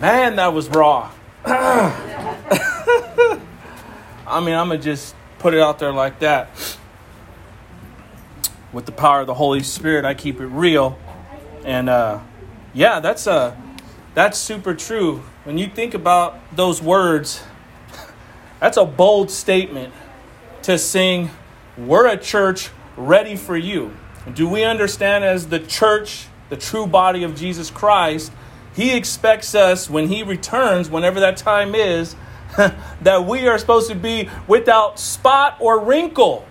Man, that was raw. I mean, I'm going to just put it out there like that. With the power of the Holy Spirit, I keep it real. And uh, yeah, that's uh, that's super true. When you think about those words, that's a bold statement to sing, We're a church ready for you. Do we understand as the church, the true body of Jesus Christ, He expects us when He returns, whenever that time is, that we are supposed to be without spot or wrinkle,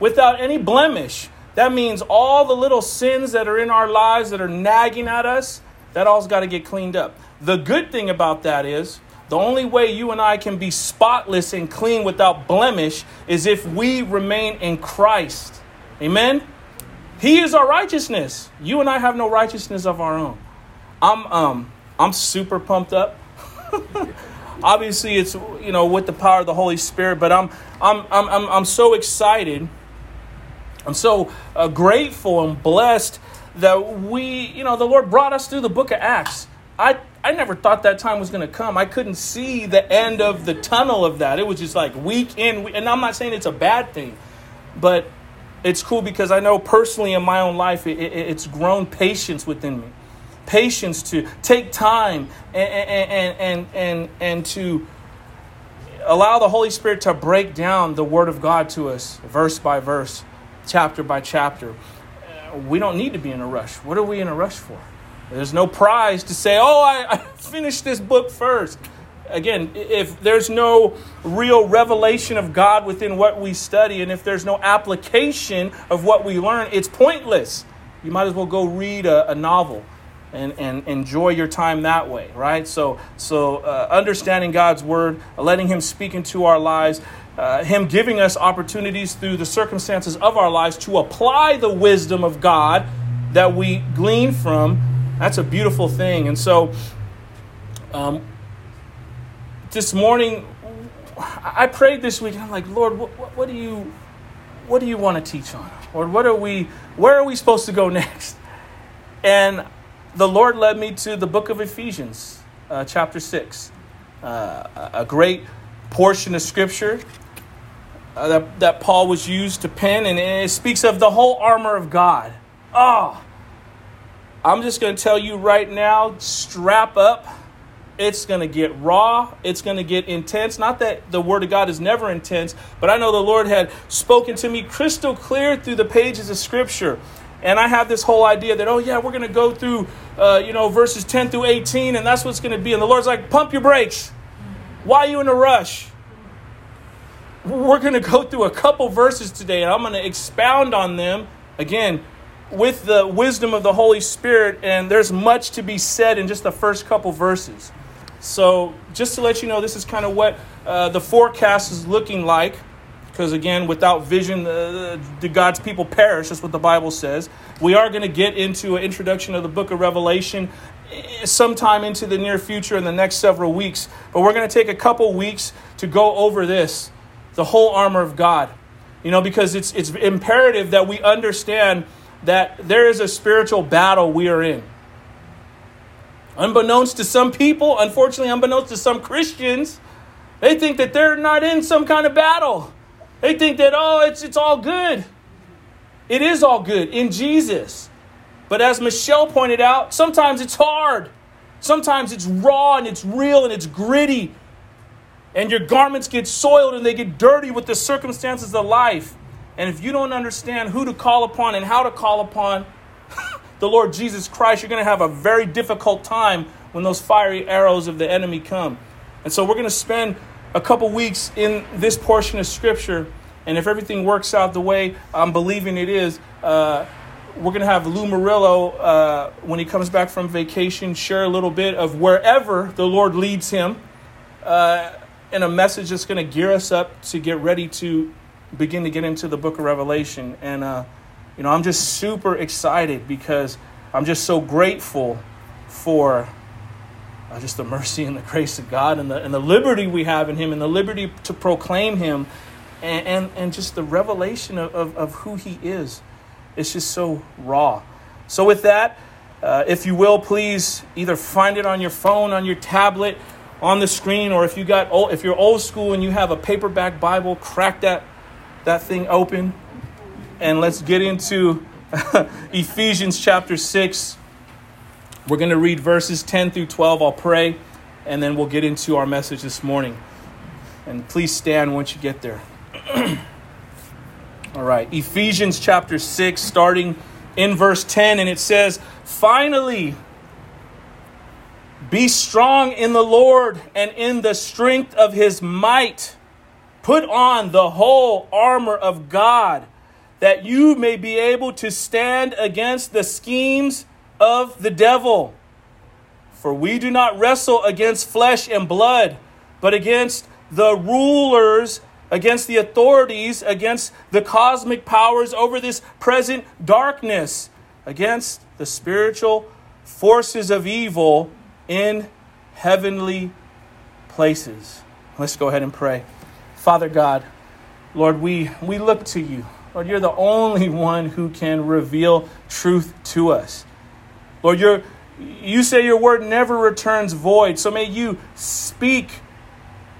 without any blemish. That means all the little sins that are in our lives that are nagging at us, that all's got to get cleaned up. The good thing about that is the only way you and I can be spotless and clean without blemish is if we remain in Christ. Amen? He is our righteousness. You and I have no righteousness of our own. I'm um I'm super pumped up. obviously it's you know with the power of the holy spirit but i'm i'm i'm i'm, I'm so excited. I'm so uh, grateful and blessed that we you know the lord brought us through the book of acts. I i never thought that time was going to come. I couldn't see the end of the tunnel of that. It was just like week in and i'm not saying it's a bad thing but it's cool because i know personally in my own life it, it, it's grown patience within me patience to take time and, and, and, and, and to allow the Holy Spirit to break down the Word of God to us, verse by verse, chapter by chapter. We don't need to be in a rush. What are we in a rush for? There's no prize to say, oh, I, I finished this book first. Again, if there's no real revelation of God within what we study, and if there's no application of what we learn, it's pointless. You might as well go read a, a novel and, and enjoy your time that way, right? So, so uh, understanding God's word, letting Him speak into our lives, uh, Him giving us opportunities through the circumstances of our lives to apply the wisdom of God that we glean from, that's a beautiful thing. And so, um, this morning, I prayed this week, and I'm like, Lord, what, what, what do you, what do you want to teach on? Lord, what are we, where are we supposed to go next? And the Lord led me to the book of Ephesians, uh, chapter 6. Uh, a great portion of scripture uh, that, that Paul was used to pen, and it speaks of the whole armor of God. Oh, I'm just going to tell you right now strap up. It's going to get raw. It's going to get intense. Not that the Word of God is never intense, but I know the Lord had spoken to me crystal clear through the pages of Scripture and I have this whole idea that, oh, yeah, we're going to go through, uh, you know, verses 10 through 18, and that's what's going to be. And the Lord's like, pump your brakes. Why are you in a rush? We're going to go through a couple verses today, and I'm going to expound on them, again, with the wisdom of the Holy Spirit. And there's much to be said in just the first couple verses. So, just to let you know, this is kind of what uh, the forecast is looking like because again, without vision, the, the, God's people perish. That's what the Bible says. We are going to get into an introduction of the book of Revelation eh, sometime into the near future in the next several weeks. But we're going to take a couple weeks to go over this, the whole armor of God. You know, because it's it's imperative that we understand that there is a spiritual battle we are in. Unbeknownst to some people, unfortunately, unbeknownst to some Christians, they think that they're not in some kind of battle. They think that, oh, it's, it's all good. It is all good in Jesus. But as Michelle pointed out, sometimes it's hard. Sometimes it's raw and it's real and it's gritty. And your garments get soiled and they get dirty with the circumstances of life. And if you don't understand who to call upon and how to call upon the Lord Jesus Christ, you're going to have a very difficult time when those fiery arrows of the enemy come. And so we're going to spend a couple weeks in this portion of Scripture, and if everything works out the way I'm believing it is, uh, we're going to have Lou Murillo, uh, when he comes back from vacation, share a little bit of wherever the Lord leads him uh, in a message that's going to gear us up to get ready to begin to get into the book of Revelation. And, uh, you know, I'm just super excited because I'm just so grateful for uh, just the mercy and the grace of God and the, and the liberty we have in Him and the liberty to proclaim Him and, and, and just the revelation of, of, of who He is. It's just so raw. So, with that, Uh, if you will, please either find it on your phone, on your tablet, on the screen, or if you got old, if you're old school and you have a paperback Bible, crack that that thing open, and let's get into Ephesians chapter six. We're going to read verses 10 through 12. I'll pray, and then we'll get into our message this morning. And please stand once you get there. All right, Ephesians chapter 6, starting in verse 10, and it says, Finally, be strong in the Lord and in the strength of his might. Put on the whole armor of God, that you may be able to stand against the schemes of the devil. For we do not wrestle against flesh and blood, but against the rulers, against the authorities, against the cosmic powers over this present darkness, against the spiritual forces of evil in heavenly places. Let's go ahead and pray. Father God, Lord, we, we look to you. Lord, you're the only one who can reveal truth to us. Lord, you're, you say your word never returns void, so may you speak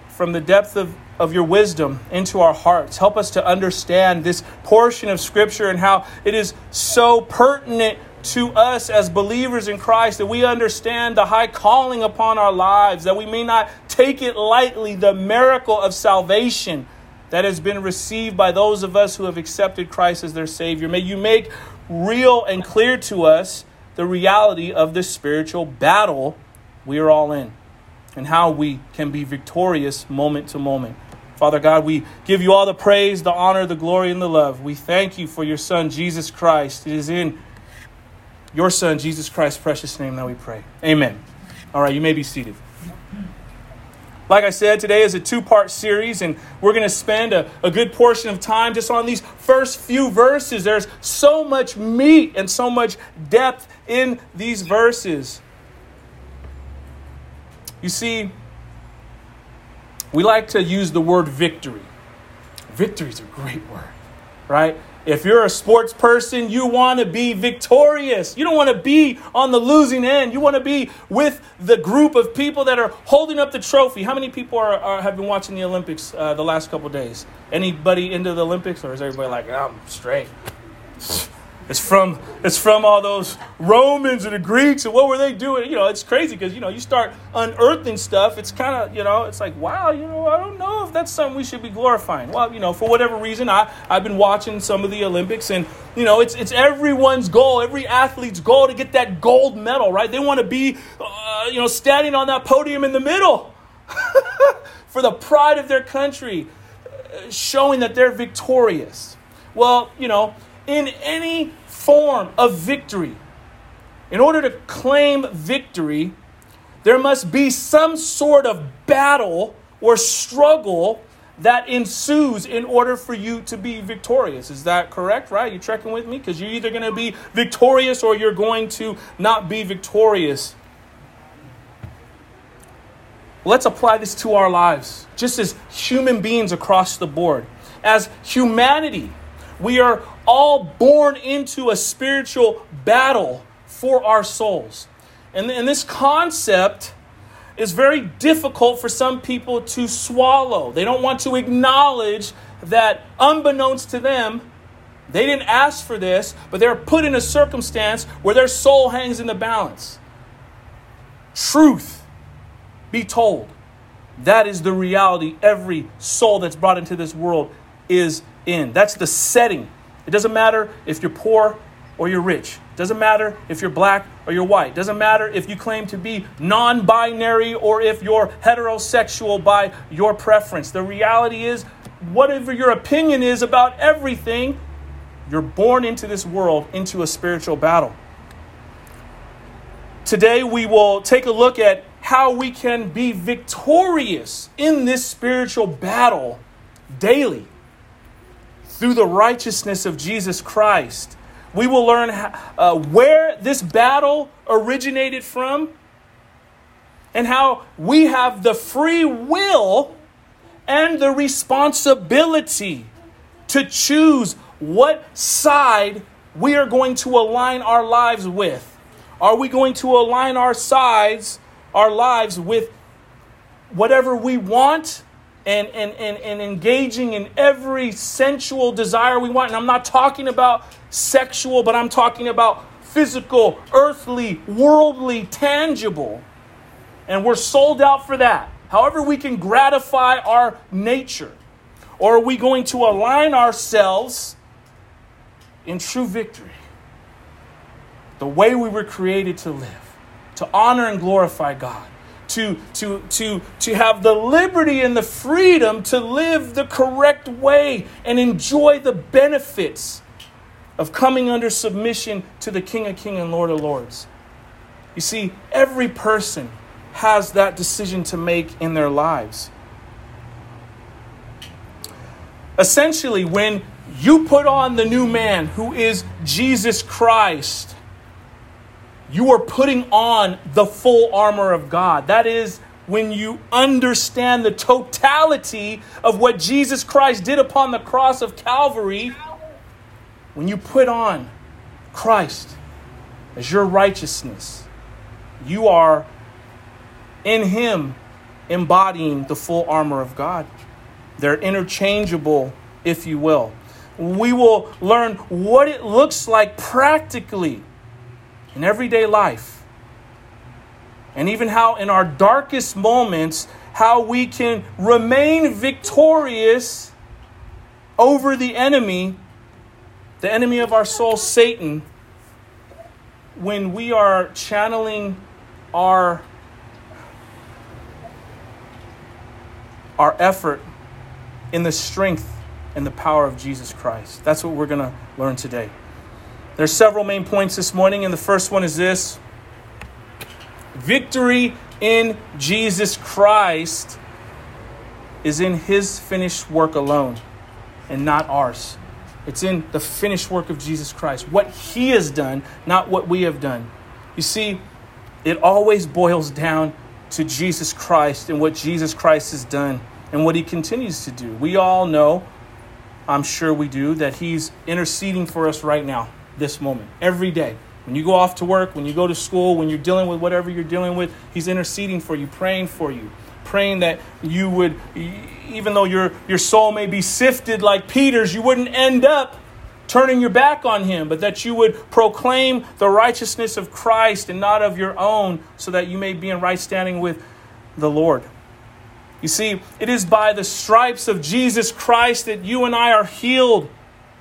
from the depth of, of your wisdom into our hearts. Help us to understand this portion of Scripture and how it is so pertinent to us as believers in Christ that we understand the high calling upon our lives, that we may not take it lightly, the miracle of salvation that has been received by those of us who have accepted Christ as their Savior. May you make real and clear to us the reality of the spiritual battle we are all in and how we can be victorious moment to moment. Father God, we give you all the praise, the honor, the glory, and the love. We thank you for your Son, Jesus Christ. It is in your Son, Jesus Christ's precious name that we pray. Amen. All right, you may be seated. Like I said, today is a two part series, and we're going to spend a, a good portion of time just on these first few verses. There's so much meat and so much depth in these verses. You see, we like to use the word victory. Victory is a great word, right? If you're a sports person, you want to be victorious. You don't want to be on the losing end. You want to be with the group of people that are holding up the trophy. How many people are, are have been watching the Olympics uh, the last couple days? Anybody into the Olympics, or is everybody like, I'm straight? It's from it's from all those Romans and the Greeks and what were they doing? You know, it's crazy because you know you start unearthing stuff. It's kind of you know it's like wow, you know I don't know if that's something we should be glorifying. Well, you know for whatever reason I I've been watching some of the Olympics and you know it's it's everyone's goal, every athlete's goal to get that gold medal, right? They want to be uh, you know standing on that podium in the middle for the pride of their country, uh, showing that they're victorious. Well, you know in any form of victory. In order to claim victory, there must be some sort of battle or struggle that ensues in order for you to be victorious. Is that correct, right? You trekking with me? Because you're either going to be victorious or you're going to not be victorious. Let's apply this to our lives, just as human beings across the board. As humanity, we are all born into a spiritual battle for our souls. And, and this concept is very difficult for some people to swallow. They don't want to acknowledge that, unbeknownst to them, they didn't ask for this, but they're put in a circumstance where their soul hangs in the balance. Truth be told, that is the reality every soul that's brought into this world is in. That's the setting it doesn't matter if you're poor or you're rich. It doesn't matter if you're black or you're white. It doesn't matter if you claim to be non binary or if you're heterosexual by your preference. The reality is, whatever your opinion is about everything, you're born into this world into a spiritual battle. Today, we will take a look at how we can be victorious in this spiritual battle daily through the righteousness of Jesus Christ. We will learn uh, where this battle originated from and how we have the free will and the responsibility to choose what side we are going to align our lives with. Are we going to align our sides, our lives with whatever we want and, and, and, and engaging in every sensual desire we want? And I'm not talking about sexual, but I'm talking about physical, earthly, worldly, tangible. And we're sold out for that. However, we can gratify our nature. Or are we going to align ourselves in true victory? The way we were created to live, to honor and glorify God, to, to, to, to have the liberty and the freedom to live the correct way and enjoy the benefits of coming under submission to the King of Kings and Lord of Lords. You see, every person has that decision to make in their lives. Essentially, when you put on the new man who is Jesus Christ, you are putting on the full armor of God. That is when you understand the totality of what Jesus Christ did upon the cross of Calvary. When you put on Christ as your righteousness, you are in Him embodying the full armor of God. They're interchangeable, if you will. We will learn what it looks like practically in everyday life. And even how, in our darkest moments, how we can remain victorious over the enemy, the enemy of our soul, Satan, when we are channeling our our effort in the strength and the power of Jesus Christ. That's what we're going to learn today. There's several main points this morning, and the first one is this victory in Jesus Christ is in his finished work alone and not ours. It's in the finished work of Jesus Christ, what he has done, not what we have done. You see, it always boils down to Jesus Christ and what Jesus Christ has done and what he continues to do. We all know, I'm sure we do, that he's interceding for us right now, this moment, every day. When you go off to work, when you go to school, when you're dealing with whatever you're dealing with, he's interceding for you, praying for you, praying that you would, even though your, your soul may be sifted like Peter's, you wouldn't end up turning your back on him, but that you would proclaim the righteousness of Christ and not of your own, so that you may be in right standing with the Lord. You see, it is by the stripes of Jesus Christ that you and I are healed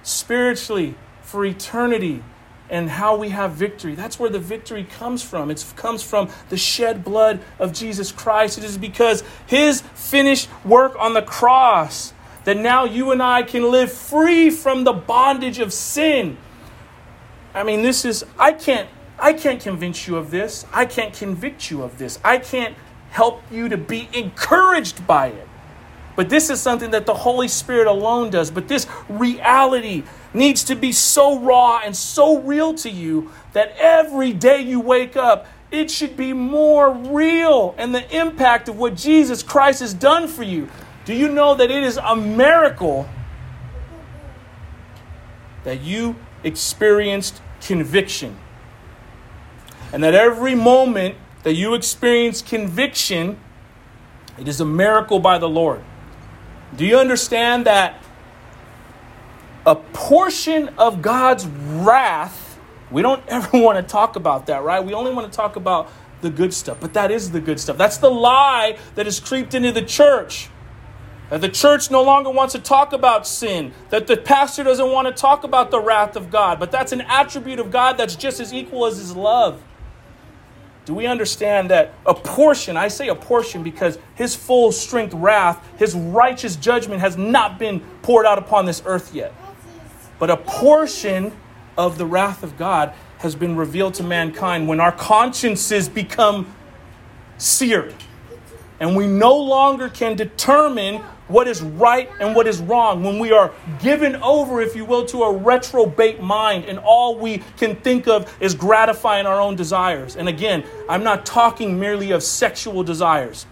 spiritually for eternity and how we have victory. That's where the victory comes from. It comes from the shed blood of Jesus Christ. It is because his finished work on the cross that now you and I can live free from the bondage of sin. I mean, this is I can't I can't convince you of this. I can't convict you of this. I can't help you to be encouraged by it. But this is something that the Holy Spirit alone does. But this reality needs to be so raw and so real to you that every day you wake up, it should be more real and the impact of what Jesus Christ has done for you. Do you know that it is a miracle that you experienced conviction? And that every moment that you experience conviction, it is a miracle by the Lord. Do you understand that a portion of God's wrath, we don't ever want to talk about that, right? We only want to talk about the good stuff, but that is the good stuff. That's the lie that has creeped into the church. That the church no longer wants to talk about sin. That the pastor doesn't want to talk about the wrath of God. But that's an attribute of God that's just as equal as his love. Do we understand that a portion, I say a portion because his full strength wrath, his righteous judgment has not been poured out upon this earth yet. But a portion of the wrath of God has been revealed to mankind when our consciences become seared and we no longer can determine what is right and what is wrong, when we are given over, if you will, to a reprobate mind, and all we can think of is gratifying our own desires. And again, I'm not talking merely of sexual desires,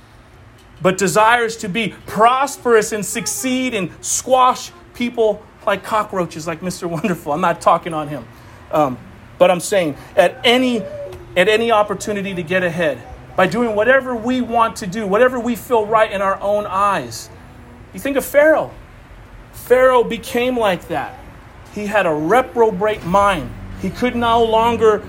but desires to be prosperous and succeed and squash people like cockroaches, like Mr. Wonderful. I'm not talking on him. Um, but I'm saying at any at any opportunity to get ahead by doing whatever we want to do, whatever we feel right in our own eyes. You think of Pharaoh. Pharaoh became like that. He had a reprobate mind. He could no longer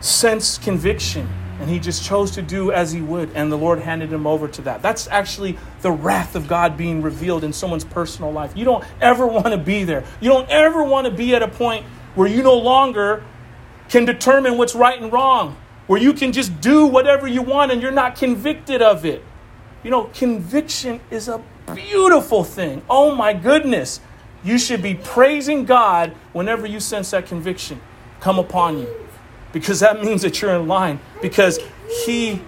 sense conviction, and he just chose to do as he would, and the Lord handed him over to that. That's actually the wrath of God being revealed in someone's personal life. You don't ever want to be there. You don't ever want to be at a point where you no longer can determine what's right and wrong, where you can just do whatever you want and you're not convicted of it. You know, conviction is a beautiful thing. Oh my goodness. You should be praising God whenever you sense that conviction come upon you. Because that means that you're in line. Because He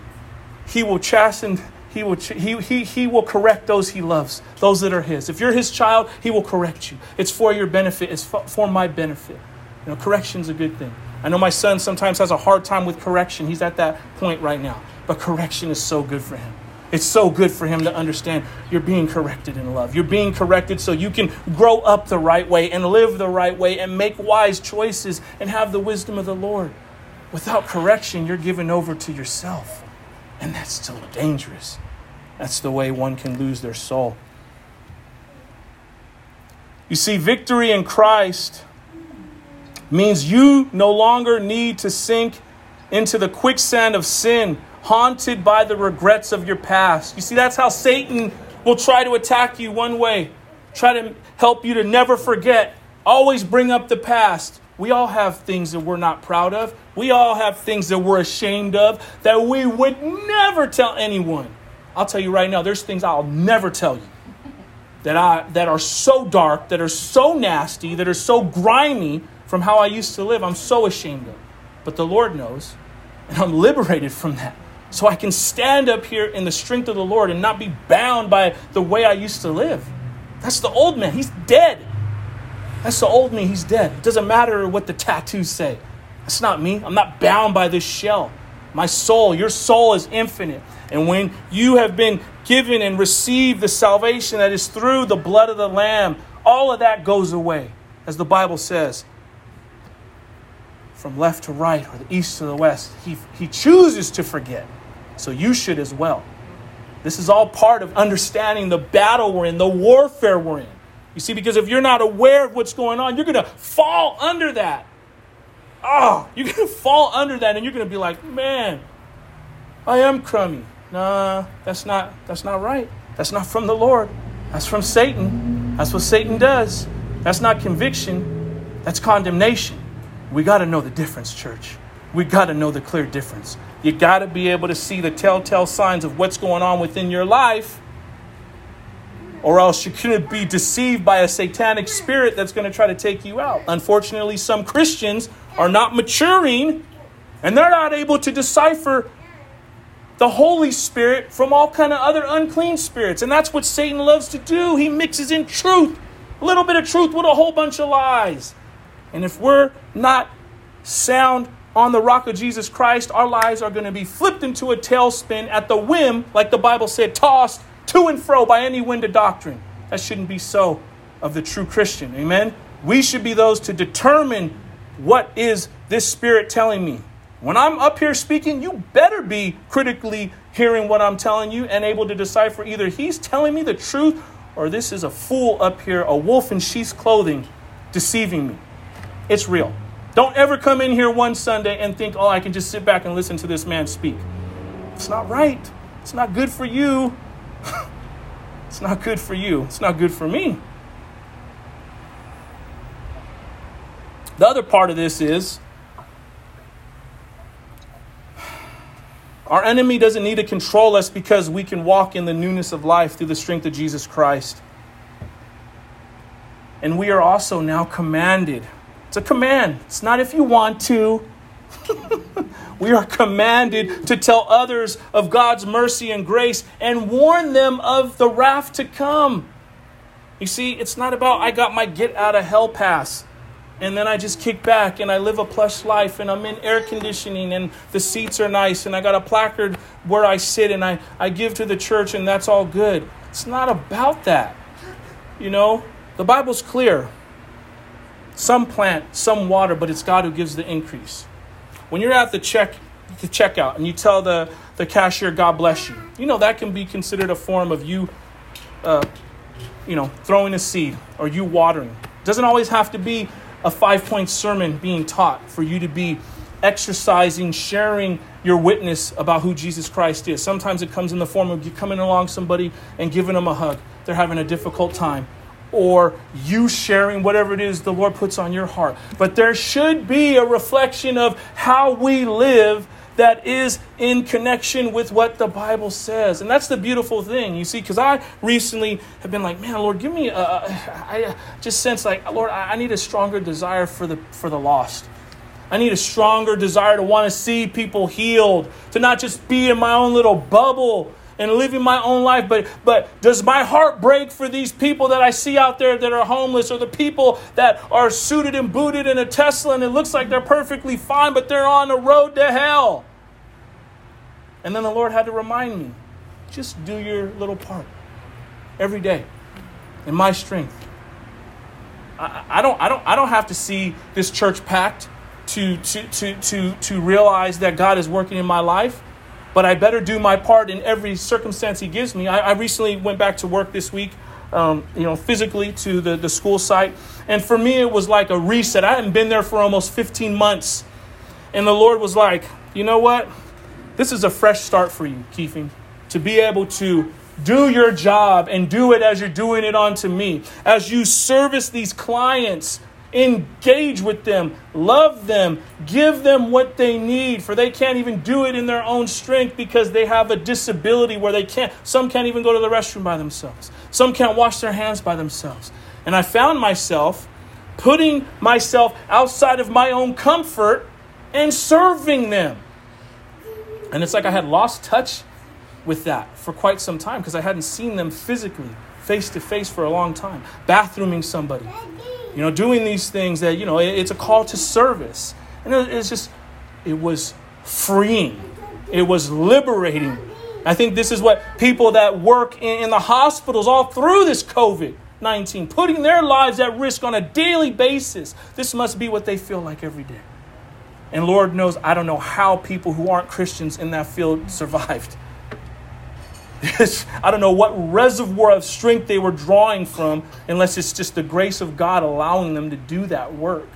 He will chasten, He will he, he, he will correct those He loves, those that are His. If you're His child, He will correct you. It's for your benefit, it's for, my benefit. You know, correction's a good thing. I know my son sometimes has a hard time with correction. He's at that point right now. But correction is so good for him. It's so good for him to understand you're being corrected in love. You're being corrected so you can grow up the right way and live the right way and make wise choices and have the wisdom of the Lord. Without correction, you're given over to yourself. And that's still dangerous. That's the way one can lose their soul. You see, victory in Christ means you no longer need to sink into the quicksand of sin, haunted by the regrets of your past. You see, that's how Satan will try to attack you one way, try to help you to never forget, always bring up the past. We all have things that we're not proud of. We all have things that we're ashamed of that we would never tell anyone. I'll tell you right now, there's things I'll never tell you that, I, that are so dark, that are so nasty, that are so grimy from how I used to live. I'm so ashamed of. But the Lord knows, and I'm liberated from that. So I can stand up here in the strength of the Lord and not be bound by the way I used to live. That's the old man. He's dead. That's the old me. He's dead. It doesn't matter what the tattoos say. That's not me. I'm not bound by this shell. My soul, your soul is infinite. And when you have been given and received the salvation that is through the blood of the Lamb, all of that goes away, as the Bible says from left to right or the east to the west. He, he chooses to forget. So you should as well. This is all part of understanding the battle we're in, the warfare we're in. You see, because if you're not aware of what's going on, you're going to fall under that. Oh, you're going to fall under that and you're going to be like, man, I am crummy. Nah, that's not, that's not right. That's not from the Lord. That's from Satan. That's what Satan does. That's not conviction, that's condemnation. We got to know the difference, church. We got to know the clear difference. You got to be able to see the telltale signs of what's going on within your life, or else you couldn't be deceived by a satanic spirit that's going to try to take you out. Unfortunately, some Christians are not maturing and they're not able to decipher the Holy Spirit from all kind of other unclean spirits. And that's what Satan loves to do. He mixes in truth, a little bit of truth with a whole bunch of lies. And if we're not sound on the rock of Jesus Christ, our lives are going to be flipped into a tailspin at the whim, like the Bible said, tossed to and fro by any wind of doctrine. That shouldn't be so of the true Christian. Amen? We should be those to determine what is this Spirit telling me. When I'm up here speaking, you better be critically hearing what I'm telling you and able to decipher either He's telling me the truth or this is a fool up here, a wolf in sheep's clothing, deceiving me. It's real. Don't ever come in here one Sunday and think, oh, I can just sit back and listen to this man speak. It's not right. It's not good for you. it's not good for you. It's not good for me. The other part of this is our enemy doesn't need to control us because we can walk in the newness of life through the strength of Jesus Christ. And we are also now commanded it's a command. It's not if you want to. we are commanded to tell others of God's mercy and grace and warn them of the wrath to come. You see, it's not about I got my get out of hell pass and then I just kick back and I live a plush life and I'm in air conditioning and the seats are nice and I got a placard where I sit and I, I give to the church and that's all good. It's not about that. You know, the Bible's clear. Some plant, some water, but it's God who gives the increase. When you're at the check the checkout and you tell the, the cashier, God bless you, you know, that can be considered a form of you, uh, you know, throwing a seed or you watering. It doesn't always have to be a five point sermon being taught for you to be exercising, sharing your witness about who Jesus Christ is. Sometimes it comes in the form of you coming along somebody and giving them a hug. They're having a difficult time. Or you sharing whatever it is the Lord puts on your heart. But there should be a reflection of how we live that is in connection with what the Bible says. And that's the beautiful thing, you see, because I recently have been like, man, Lord, give me a, I uh, just sense like, Lord, I need a stronger desire for the, for the lost. I need a stronger desire to want to see people healed, to not just be in my own little bubble and living my own life, but but does my heart break for these people that I see out there that are homeless or the people that are suited and booted in a Tesla and it looks like they're perfectly fine, but they're on the road to hell? And then the Lord had to remind me, just do your little part every day in my strength. I, I don't I don't I don't have to see this church packed to, to, to, to, to realize that God is working in my life, but I better do my part in every circumstance He gives me. I, I recently went back to work this week, um, you know, physically to the, the school site. And for me, it was like a reset. I hadn't been there for almost 15 months. And the Lord was like, you know what? This is a fresh start for you, Keefing, to be able to do your job and do it as you're doing it onto me. As you service these clients Engage with them, love them, give them what they need, for they can't even do it in their own strength because they have a disability where they can't. Some can't even go to the restroom by themselves, some can't wash their hands by themselves. And I found myself putting myself outside of my own comfort and serving them. And it's like I had lost touch with that for quite some time because I hadn't seen them physically, face to face for a long time, bathrooming somebody you know, doing these things that, you know, it's a call to service. And it's just, it was freeing, it was liberating. I think this is what people that work in, the hospitals all through this COVID 19, putting their lives at risk on a daily basis, this must be what they feel like every day. And Lord knows, I don't know how people who aren't Christians in that field survived. I don't know what reservoir of strength they were drawing from, unless it's just the grace of God allowing them to do that work.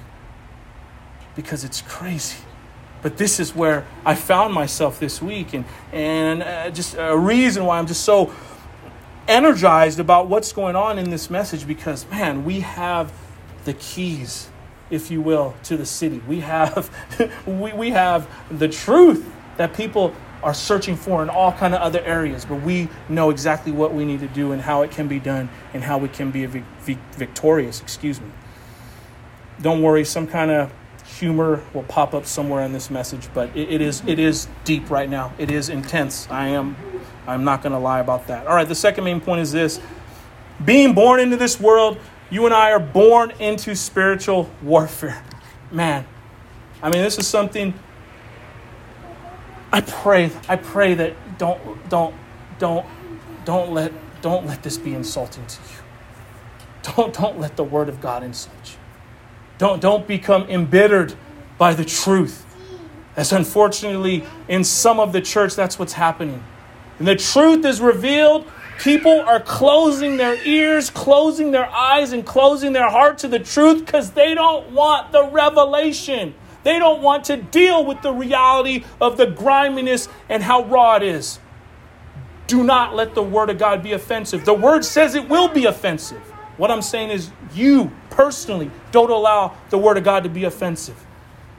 Because it's crazy. But this is where I found myself this week, and, and uh, just a reason why I'm just so energized about what's going on in this message because, man, we have the keys, if you will, to the city. We have, we, we have the truth that people are searching for in all kind of other areas, but we know exactly what we need to do and how it can be done and how we can be victorious. Excuse me. Don't worry, some kind of humor will pop up somewhere in this message, but it, it is it is deep right now. It is intense. I am I'm not going to lie about that. All right, the second main point is this: being born into this world, you and I are born into spiritual warfare. Man, I mean, this is something I pray, I pray that don't, don't, don't, don't let, don't let this be insulting to you. Don't, don't let the word of God insult you. Don't, don't become embittered by the truth. As unfortunately, in some of the church, that's what's happening. And the truth is revealed. People are closing their ears, closing their eyes, and closing their heart to the truth because they don't want the revelation. They don't want to deal with the reality of the griminess and how raw it is. Do not let the word of God be offensive. The word says it will be offensive. What I'm saying is, you personally don't allow the word of God to be offensive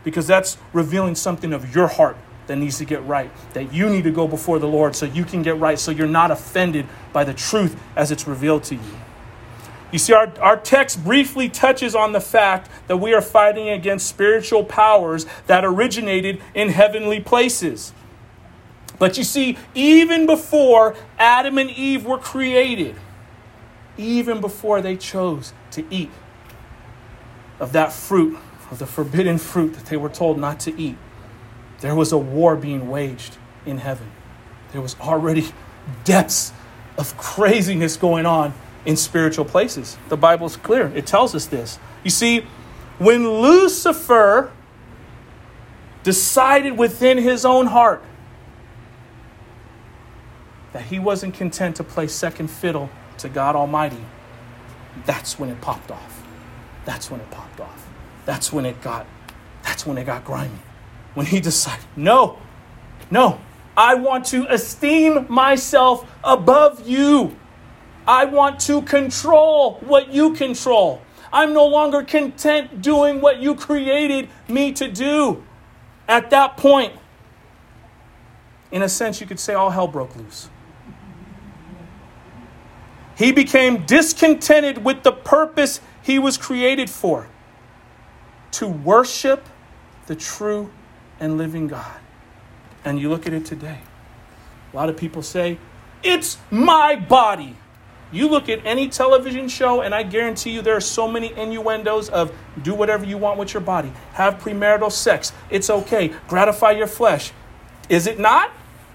because that's revealing something of your heart that needs to get right. That you need to go before the Lord so you can get right, so you're not offended by the truth as it's revealed to you. You see, our, our text briefly touches on the fact that we are fighting against spiritual powers that originated in heavenly places. But you see, even before Adam and Eve were created, even before they chose to eat of that fruit, of the forbidden fruit that they were told not to eat, there was a war being waged in heaven. There was already depths of craziness going on in spiritual places. The Bible's clear, it tells us this. You see, when Lucifer decided within his own heart that he wasn't content to play second fiddle to God Almighty, that's when it popped off. That's when it popped off. That's when it got that's when it got grimy. When he decided, no, no, I want to esteem myself above you. I want to control what you control. I'm no longer content doing what you created me to do. At that point, in a sense, you could say all hell broke loose. He became discontented with the purpose he was created for to worship the true and living God. And you look at it today. A lot of people say, It's my body. You look at any television show, and I guarantee you there are so many innuendos of do whatever you want with your body, have premarital sex. It's okay. Gratify your flesh. Is it not?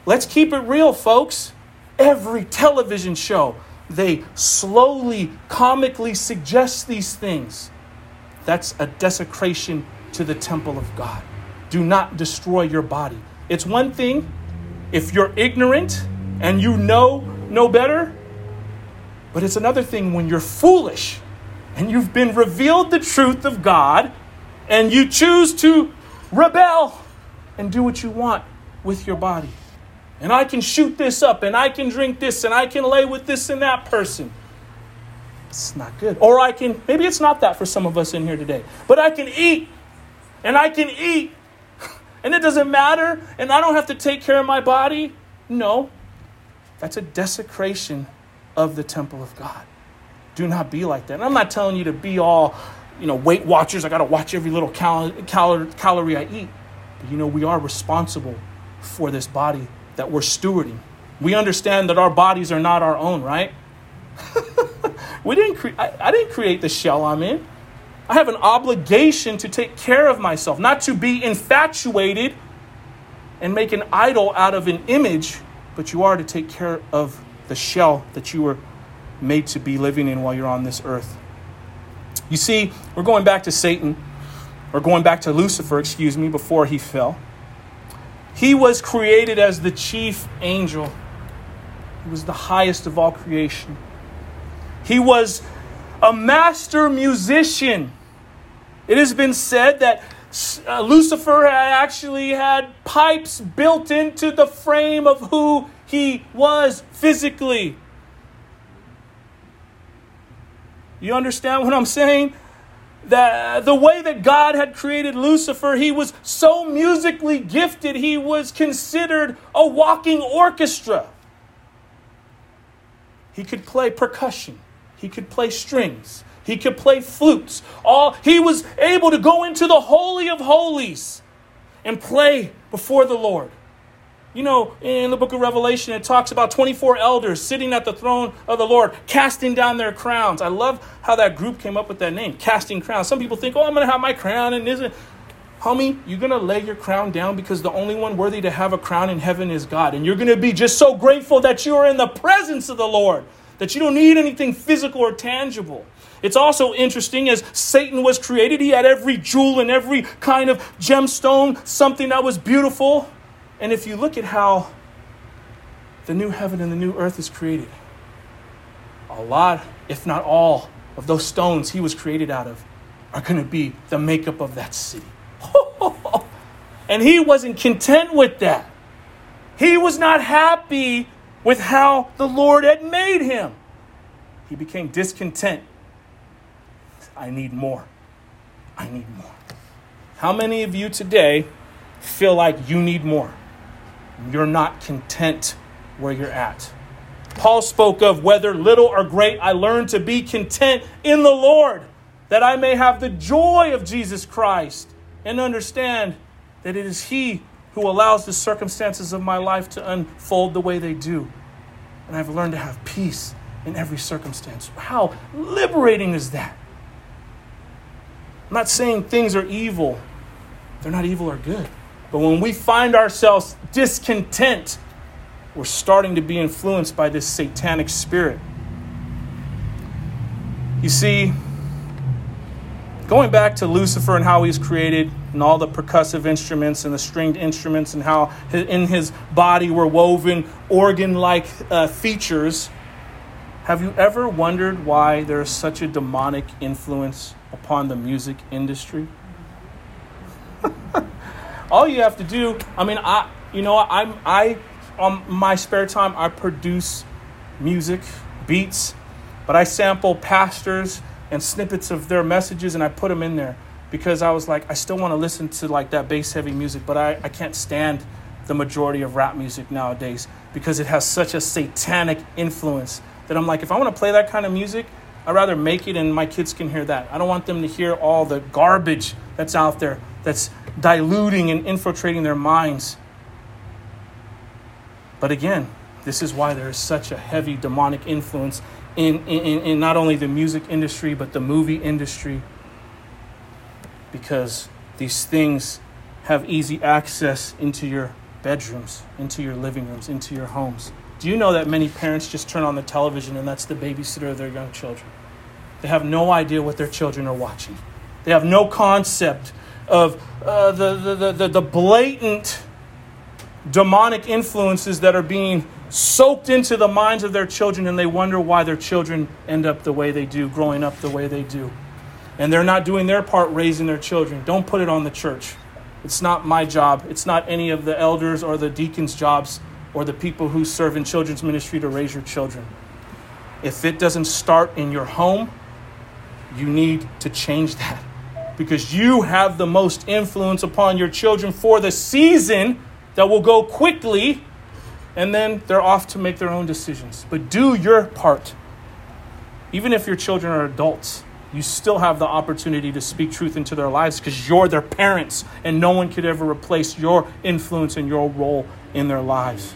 Let's keep it real, folks. Every television show, they slowly, comically suggest these things. That's a desecration to the temple of God. Do not destroy your body. It's one thing if you're ignorant and you know no better, but it's another thing when you're foolish and you've been revealed the truth of God and you choose to rebel and do what you want with your body. And I can shoot this up and I can drink this and I can lay with this and that person. It's not good. Or I can, maybe it's not that for some of us in here today, but I can eat and I can eat and it doesn't matter and I don't have to take care of my body. No, that's a desecration of the temple of God. Do not be like that. And I'm not telling you to be all, you know, Weight Watchers. I got to watch every little cal- cal- calorie I eat. But you know, we are responsible for this body that we're stewarding. We understand that our bodies are not our own, right? we didn't cre- I, I didn't create the shell I'm in. I have an obligation to take care of myself, not to be infatuated and make an idol out of an image, but you are to take care of the shell that you were made to be living in while you're on this earth. You see, we're going back to Satan, or going back to Lucifer, excuse me, before he fell. He was created as the chief angel, he was the highest of all creation. He was a master musician. It has been said that uh, Lucifer actually had pipes built into the frame of who he was physically. You understand what I'm saying? That the way that God had created Lucifer, he was so musically gifted, he was considered a walking orchestra. He could play percussion, he could play strings, he could play flutes. All he was able to go into the holy of holies and play before the Lord. You know, in the book of Revelation, it talks about 24 elders sitting at the throne of the Lord, casting down their crowns. I love how that group came up with that name, casting crowns. Some people think, oh, I'm going to have my crown, and isn't. Homie, you're going to lay your crown down because the only one worthy to have a crown in heaven is God. And you're going to be just so grateful that you are in the presence of the Lord, that you don't need anything physical or tangible. It's also interesting as Satan was created, he had every jewel and every kind of gemstone, something that was beautiful. And if you look at how the new heaven and the new earth is created, a lot, if not all, of those stones he was created out of are going to be the makeup of that city. and he wasn't content with that. He was not happy with how the Lord had made him. He became discontent. I need more. I need more. How many of you today feel like you need more? You're not content where you're at. Paul spoke of whether little or great, I learned to be content in the Lord, that I may have the joy of Jesus Christ and understand that it is He who allows the circumstances of my life to unfold the way they do. And I've learned to have peace in every circumstance. How liberating is that? I'm not saying things are evil, they're not evil or good. But when we find ourselves discontent, we're starting to be influenced by this satanic spirit. You see, going back to Lucifer and how he's created, and all the percussive instruments and the stringed instruments and how in his body were woven organ like uh, features. Have you ever wondered why there is such a demonic influence upon the music industry? all you have to do, I mean, I, you know, I'm, I, on my spare time, I produce music, beats, but I sample pastors and snippets of their messages and I put them in there because I was like, I still want to listen to like that bass heavy music, but I, I can't stand the majority of rap music nowadays because it has such a satanic influence that I'm like, if I want to play that kind of music, I'd rather make it and my kids can hear that. I don't want them to hear all the garbage that's out there that's diluting and infiltrating their minds. But again, this is why there is such a heavy demonic influence in, in, in not only the music industry, but the movie industry. Because these things have easy access into your bedrooms, into your living rooms, into your homes. Do you know that many parents just turn on the television and that's the babysitter of their young children? They have no idea what their children are watching. They have no concept of uh, the, the, the, the blatant demonic influences that are being soaked into the minds of their children, and they wonder why their children end up the way they do, growing up the way they do. And they're not doing their part raising their children. Don't put it on the church. It's not my job. It's not any of the elders or the deacons' jobs or the people who serve in children's ministry to raise your children. If it doesn't start in your home, you need to change that because you have the most influence upon your children for the season that will go quickly and then they're off to make their own decisions. But do your part. Even if your children are adults, you still have the opportunity to speak truth into their lives because you're their parents and no one could ever replace your influence and your role in their lives.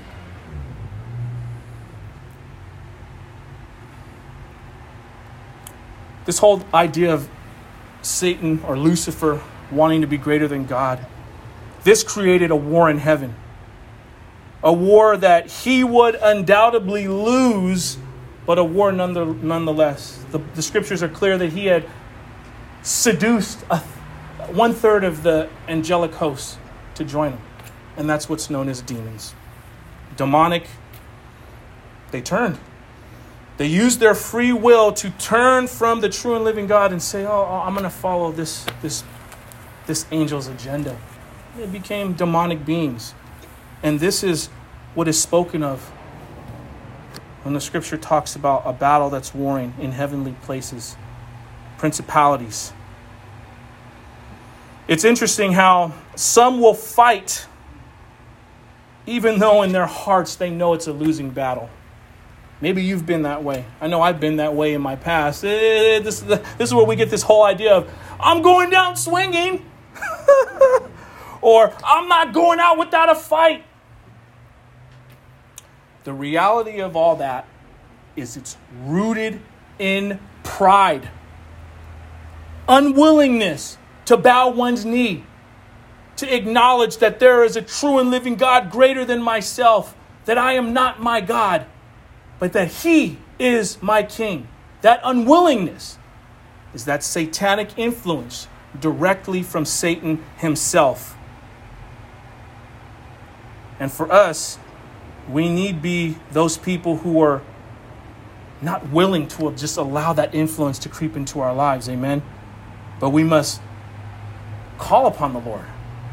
This whole idea of Satan or Lucifer wanting to be greater than God, this created a war in heaven. A war that he would undoubtedly lose, but a war nonetheless. The, the scriptures are clear that he had seduced a, one third of the angelic hosts to join him. And that's what's known as demons. Demonic, they turned. They used their free will to turn from the true and living God and say, "Oh, oh I'm going to follow this this this angel's agenda." They became demonic beings. And this is what is spoken of when the scripture talks about a battle that's warring in heavenly places, principalities. It's interesting how some will fight even though in their hearts they know it's a losing battle. Maybe you've been that way. I know I've been that way in my past. Eh, this, this is where we get this whole idea of, I'm going down swinging, or I'm not going out without a fight. The reality of all that is it's rooted in pride, unwillingness to bow one's knee, to acknowledge that there is a true and living God greater than myself, that I am not my God, but that He is my King. That unwillingness is that satanic influence directly from Satan himself. And for us, we need be those people who are not willing to just allow that influence to creep into our lives. Amen. But we must call upon the Lord.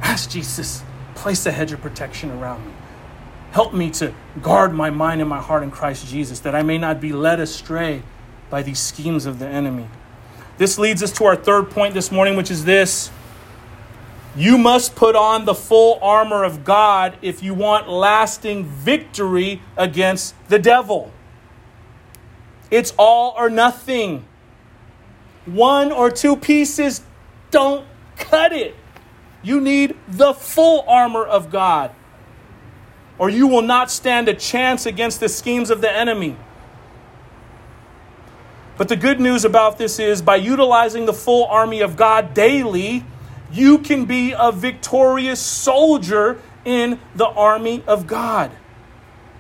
Ask Jesus, place a hedge of protection around me. Help me to guard my mind and my heart in Christ Jesus, that I may not be led astray by these schemes of the enemy. This leads us to our third point this morning, which is this you must put on the full armor of God if you want lasting victory against the devil. It's all or nothing. One or two pieces don't cut it. You need the full armor of God, or you will not stand a chance against the schemes of the enemy. But the good news about this is by utilizing the full army of God daily, you can be a victorious soldier in the army of God.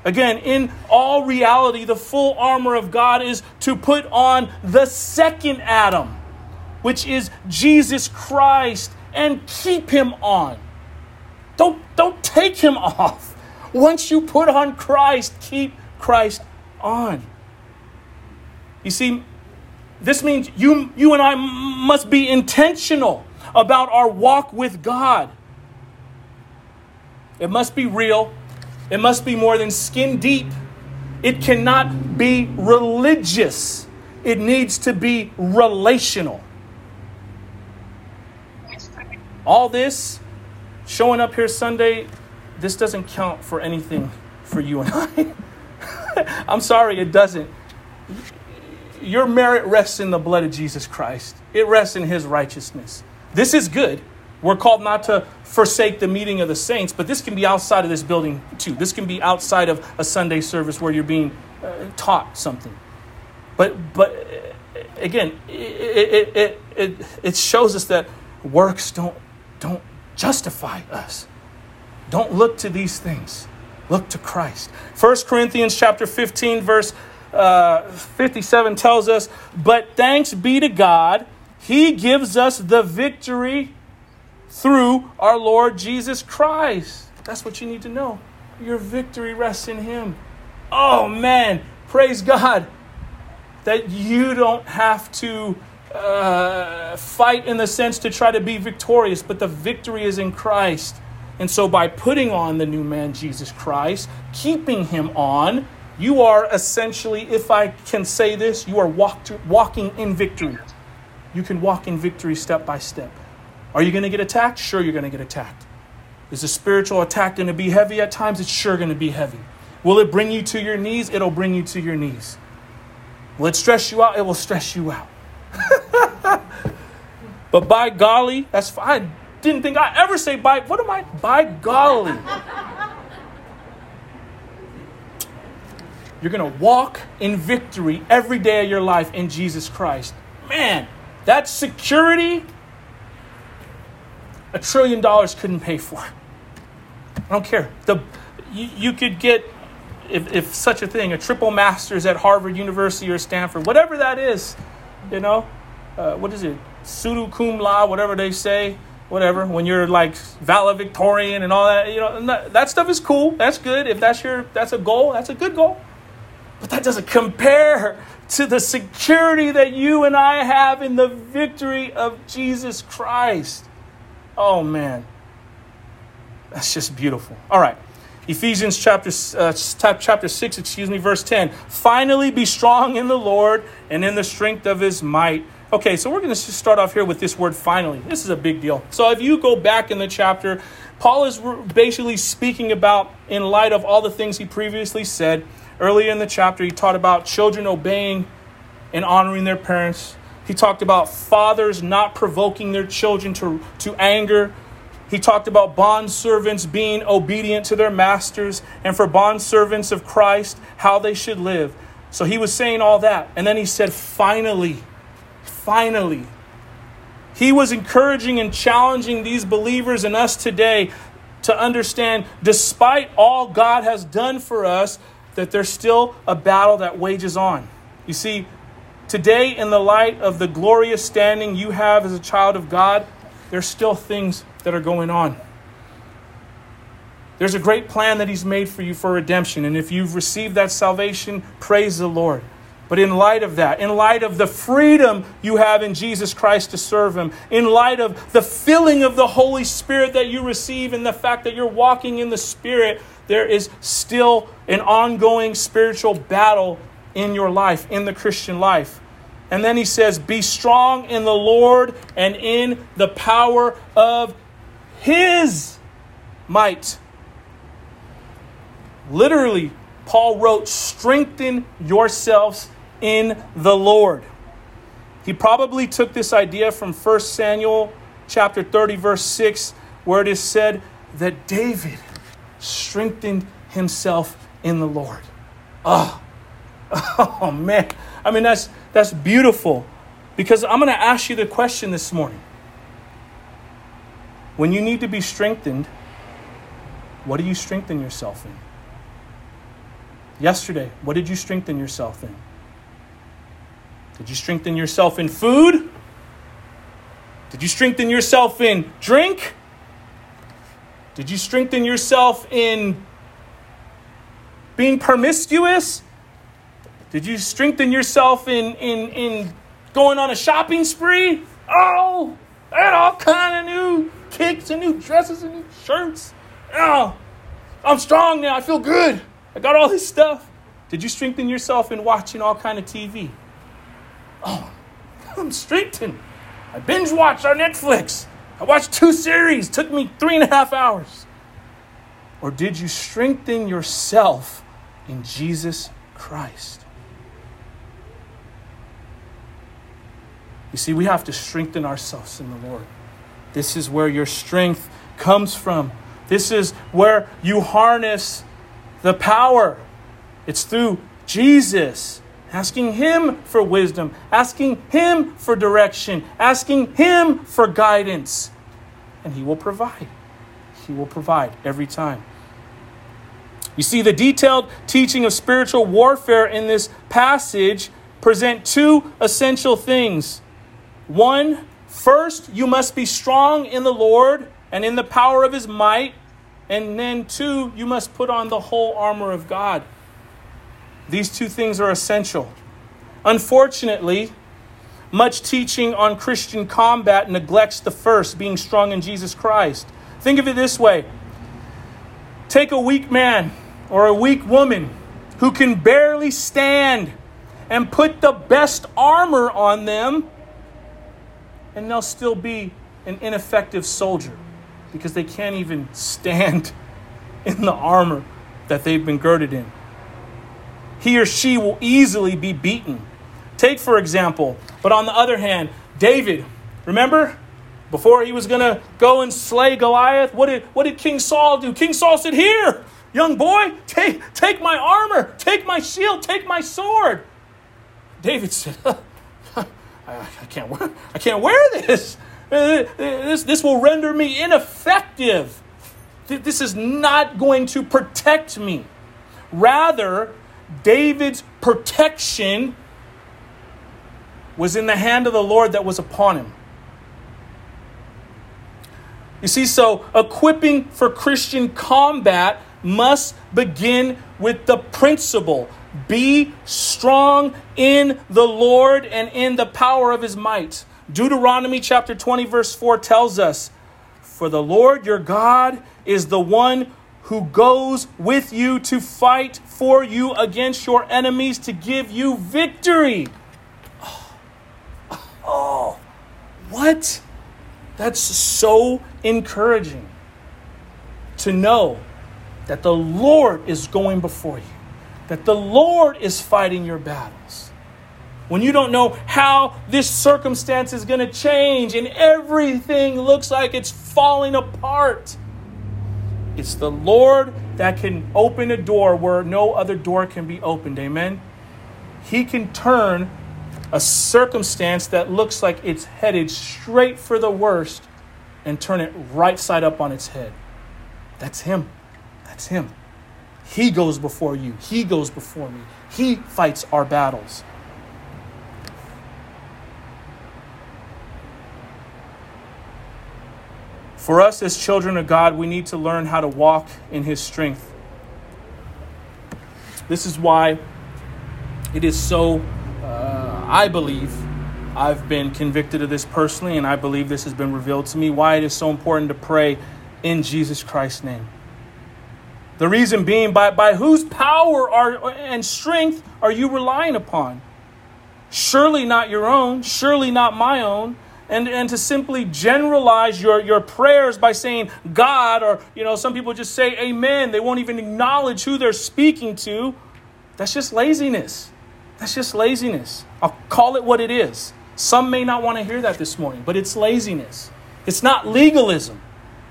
Again, in all reality, the full armor of God is to put on the second Adam, which is Jesus Christ and keep him on. Don't, don't take him off. Once you put on Christ, keep Christ on. You see, this means you, you and I must be intentional about our walk with God. It must be real, it must be more than skin deep. It cannot be religious, it needs to be relational. All this, showing up here Sunday, this doesn't count for anything for you and I. I'm sorry, it doesn't. Your merit rests in the blood of Jesus Christ, it rests in his righteousness. This is good. We're called not to forsake the meeting of the saints, but this can be outside of this building too. This can be outside of a Sunday service where you're being uh, taught something. But, but uh, again, it, it, it, it, it shows us that works don't, don't justify us. Don't look to these things. Look to Christ. 1 Corinthians chapter 15, verse uh, 57 tells us, But thanks be to God, He gives us the victory through our Lord Jesus Christ. That's what you need to know. Your victory rests in Him. Oh man, praise God that you don't have to uh, fight in the sense to try to be victorious, but the victory is in Christ. And so, by putting on the new man, Jesus Christ, keeping him on, you are essentially, if I can say this, you are walk walking in victory. You can walk in victory step by step. Are you going to get attacked? Sure, you're going to get attacked. Is the spiritual attack going to be heavy at times? It's sure going to be heavy. Will it bring you to your knees? It'll bring you to your knees. Will it stress you out? It will stress you out. but by golly, that's fine. Didn't think I ever say by, what am I? By golly. You're going to walk in victory every day of your life in Jesus Christ. Man, that security a trillion dollars couldn't pay for. I don't care. The, you, you could get, if, if such a thing, a triple master's at Harvard University or Stanford, whatever that is, you know, uh, what is it, pseudo cum laude, whatever they say, whatever, when you're like valedictorian and all that, you know, that stuff is cool. That's good. If that's your, that's a goal, that's a good goal. But that doesn't compare to the security that you and I have in the victory of Jesus Christ. Oh, man. That's just beautiful. All right. Ephesians chapter, uh, chapter 6, excuse me, verse 10. Finally, be strong in the Lord and in the strength of his might. Okay, so we're going to start off here with this word finally. This is a big deal. So if you go back in the chapter, Paul is basically speaking about, in light of all the things he previously said, earlier in the chapter, he taught about children obeying and honoring their parents. He talked about fathers not provoking their children to, to anger. He talked about bond servants being obedient to their masters, and for bond servants of Christ, how they should live. So he was saying all that. And then he said, finally, finally. He was encouraging and challenging these believers and us today to understand, despite all God has done for us, that there's still a battle that wages on. You see, Today, in the light of the glorious standing you have as a child of God, there's still things that are going on. There's a great plan that He's made for you for redemption. And if you've received that salvation, praise the Lord. But in light of that, in light of the freedom you have in Jesus Christ to serve Him, in light of the filling of the Holy Spirit that you receive, and the fact that you're walking in the Spirit, there is still an ongoing spiritual battle in your life, in the Christian life. And then he says, Be strong in the Lord and in the power of his might. Literally, Paul wrote, Strengthen yourselves in the Lord. He probably took this idea from 1 Samuel chapter 30, verse 6, where it is said that David strengthened himself in the Lord. Oh, Oh man. I mean that's that's beautiful. Because I'm going to ask you the question this morning. When you need to be strengthened, what do you strengthen yourself in? Yesterday, what did you strengthen yourself in? Did you strengthen yourself in food? Did you strengthen yourself in drink? Did you strengthen yourself in being promiscuous? Did you strengthen yourself in, in, in going on a shopping spree? Oh, I all kind of new kicks and new dresses and new shirts. Oh, I'm strong now. I feel good. I got all this stuff. Did you strengthen yourself in watching all kind of TV? Oh, I'm strengthened. I binge watched our Netflix. I watched two series. Took me three and a half hours. Or did you strengthen yourself in Jesus Christ? You see, we have to strengthen ourselves in the Lord. This is where your strength comes from. This is where you harness the power. It's through Jesus, asking Him for wisdom, asking Him for direction, asking Him for guidance. And He will provide. He will provide every time. You see, the detailed teaching of spiritual warfare in this passage present two essential things one, first, you must be strong in the Lord and in the power of his might. And then, two, you must put on the whole armor of God. These two things are essential. Unfortunately, much teaching on Christian combat neglects the first, being strong in Jesus Christ. Think of it this way take a weak man or a weak woman who can barely stand and put the best armor on them and they'll still be an ineffective soldier because they can't even stand in the armor that they've been girded in. He or she will easily be beaten. Take, for example, but on the other hand, David, remember? Before he was going to go and slay Goliath, what did, what did King Saul do? King Saul said, Here, young boy, take, take my armor, take my shield, take my sword. David said, I, can't wear, I can't wear this. Uh, this. This will render me ineffective. This is not going to protect me. Rather, David's protection was in the hand of the Lord that was upon him. You see, so equipping for Christian combat must begin with the principle be strong in the Lord and in the power of his might. Deuteronomy chapter 20, verse 4 tells us, For the Lord your God is the one who goes with you to fight for you against your enemies to give you victory. Oh, oh what? That's so encouraging to know that the Lord is going before you that the Lord is fighting your battles. When you don't know how this circumstance is going to change and everything looks like it's falling apart, it's the Lord that can open a door where no other door can be opened. Amen. He can turn a circumstance that looks like it's headed straight for the worst and turn it right side up on its head. That's Him. That's Him. He goes before you, He goes before me. He fights our battles. For us as children of God, we need to learn how to walk in His strength. This is why it is so, uh, I believe, I've been convicted of this personally, and I believe this has been revealed to me, why it is so important to pray in Jesus Christ's name. The reason being, by, by whose power are, and strength are you relying upon? Surely not your own, surely not my own. And, and to simply generalize your, your prayers by saying God, or you know, some people just say amen. They won't even acknowledge who they're speaking to. That's just laziness. That's just laziness. I'll call it what it is. Some may not want to hear that this morning, but it's laziness. It's not legalism.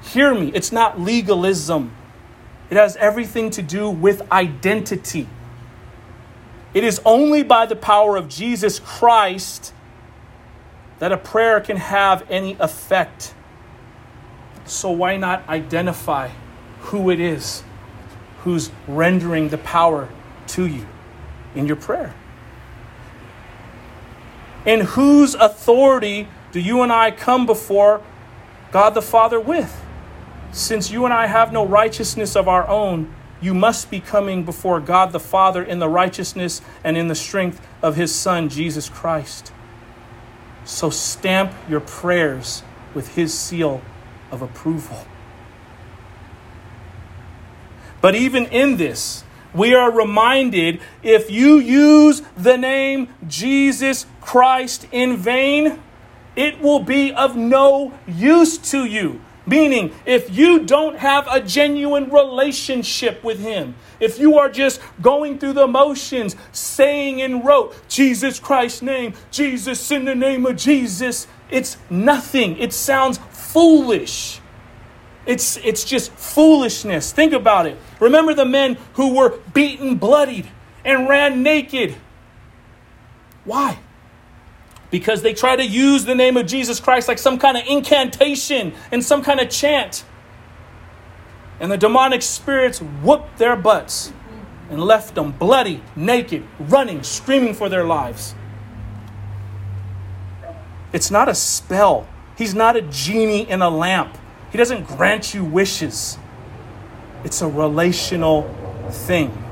Hear me, it's not legalism. It has everything to do with identity. It is only by the power of Jesus Christ that a prayer can have any effect. So, why not identify who it is who's rendering the power to you in your prayer? In whose authority do you and I come before God the Father with? Since you and I have no righteousness of our own, you must be coming before God the Father in the righteousness and in the strength of his Son, Jesus Christ. So stamp your prayers with his seal of approval. But even in this, we are reminded if you use the name Jesus Christ in vain, it will be of no use to you. Meaning, if you don't have a genuine relationship with Him, if you are just going through the motions, saying in rote, Jesus Christ's name, Jesus in the name of Jesus, it's nothing. It sounds foolish. It's, it's just foolishness. Think about it. Remember the men who were beaten, bloodied, and ran naked. Why? because they try to use the name of Jesus Christ like some kind of incantation and some kind of chant. And the demonic spirits whooped their butts and left them bloody, naked, running, screaming for their lives. It's not a spell. He's not a genie in a lamp. He doesn't grant you wishes. It's a relational thing.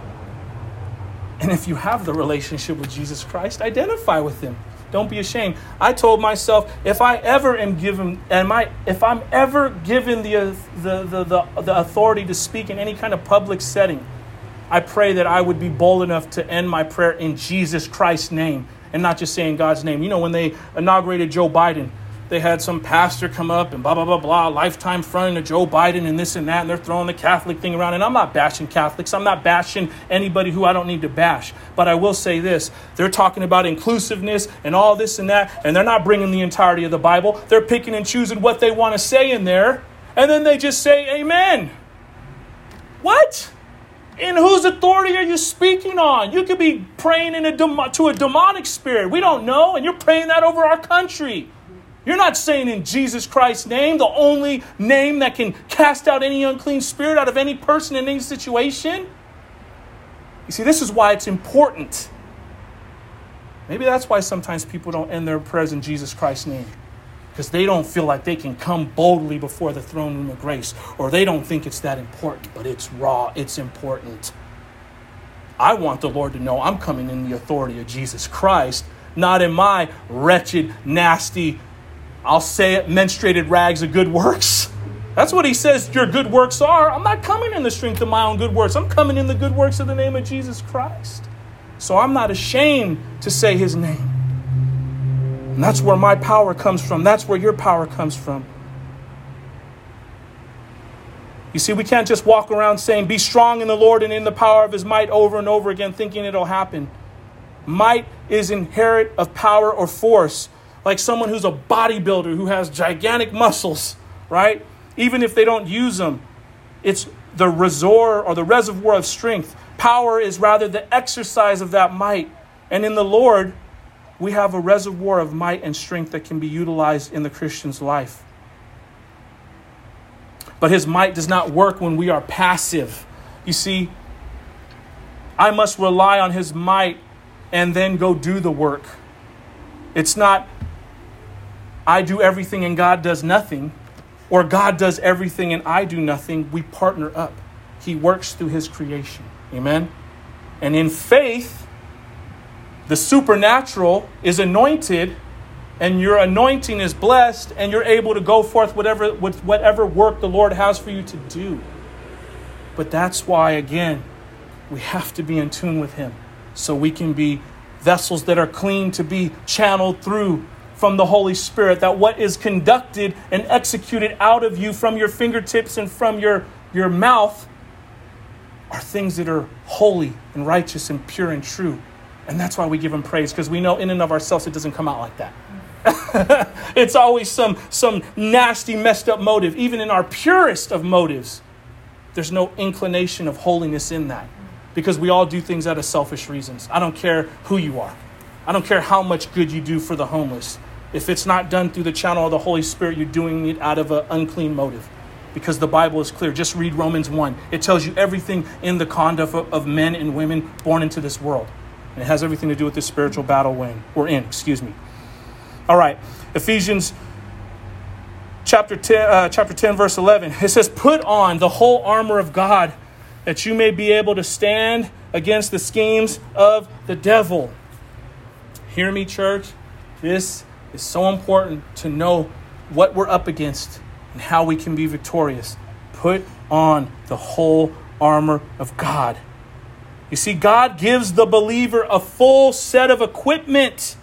And if you have the relationship with Jesus Christ, identify with him. Don't be ashamed. I told myself if I ever am given, am I, if I'm ever given the, uh, the, the, the, the authority to speak in any kind of public setting, I pray that I would be bold enough to end my prayer in Jesus Christ's name and not just saying God's name. You know, when they inaugurated Joe Biden, they had some pastor come up and blah, blah, blah, blah, lifetime friend of Joe Biden and this and that, and they're throwing the Catholic thing around. And I'm not bashing Catholics. I'm not bashing anybody who I don't need to bash. But I will say this they're talking about inclusiveness and all this and that, and they're not bringing the entirety of the Bible. They're picking and choosing what they want to say in there, and then they just say, Amen. What? In whose authority are you speaking on? You could be praying in a to a demonic spirit. We don't know, and you're praying that over our country. You're not saying in Jesus Christ's name, the only name that can cast out any unclean spirit out of any person in any situation. You see, this is why it's important. Maybe that's why sometimes people don't end their prayers in Jesus Christ's name. Because they don't feel like they can come boldly before the throne room of grace, or they don't think it's that important, but it's raw, it's important. I want the Lord to know I'm coming in the authority of Jesus Christ, not in my wretched, nasty, I'll say it, menstruated rags of good works. That's what he says your good works are. I'm not coming in the strength of my own good works. I'm coming in the good works of the name of Jesus Christ. So I'm not ashamed to say his name. And that's where my power comes from. That's where your power comes from. You see, we can't just walk around saying, Be strong in the Lord and in the power of his might over and over again, thinking it'll happen. Might is inherent of power or force like someone who's a bodybuilder who has gigantic muscles, right? Even if they don't use them, it's the resort or the reservoir of strength. Power is rather the exercise of that might. And in the Lord, we have a reservoir of might and strength that can be utilized in the Christian's life. But his might does not work when we are passive. You see, I must rely on his might and then go do the work. It's not I do everything and God does nothing, or God does everything and I do nothing, we partner up. He works through His creation. Amen? And in faith, the supernatural is anointed, and your anointing is blessed, and you're able to go forth whatever, with whatever work the Lord has for you to do. But that's why, again, we have to be in tune with Him so we can be vessels that are clean to be channeled through from the Holy Spirit, that what is conducted and executed out of you from your fingertips and from your, your mouth are things that are holy and righteous and pure and true. And that's why we give him praise, because we know in and of ourselves it doesn't come out like that. it's always some, some nasty, messed up motive. Even in our purest of motives, there's no inclination of holiness in that because we all do things out of selfish reasons. I don't care who you are. I don't care how much good you do for the homeless. If it's not done through the channel of the Holy Spirit, you're doing it out of an unclean motive. Because the Bible is clear. Just read Romans 1. It tells you everything in the conduct of men and women born into this world. And it has everything to do with the spiritual battle we're in, excuse me. All right, Ephesians chapter 10, uh, chapter 10, verse 11. It says, Put on the whole armor of God that you may be able to stand against the schemes of the devil. Hear me, church. This is so important to know what we're up against and how we can be victorious. Put on the whole armor of God. You see, God gives the believer a full set of equipment.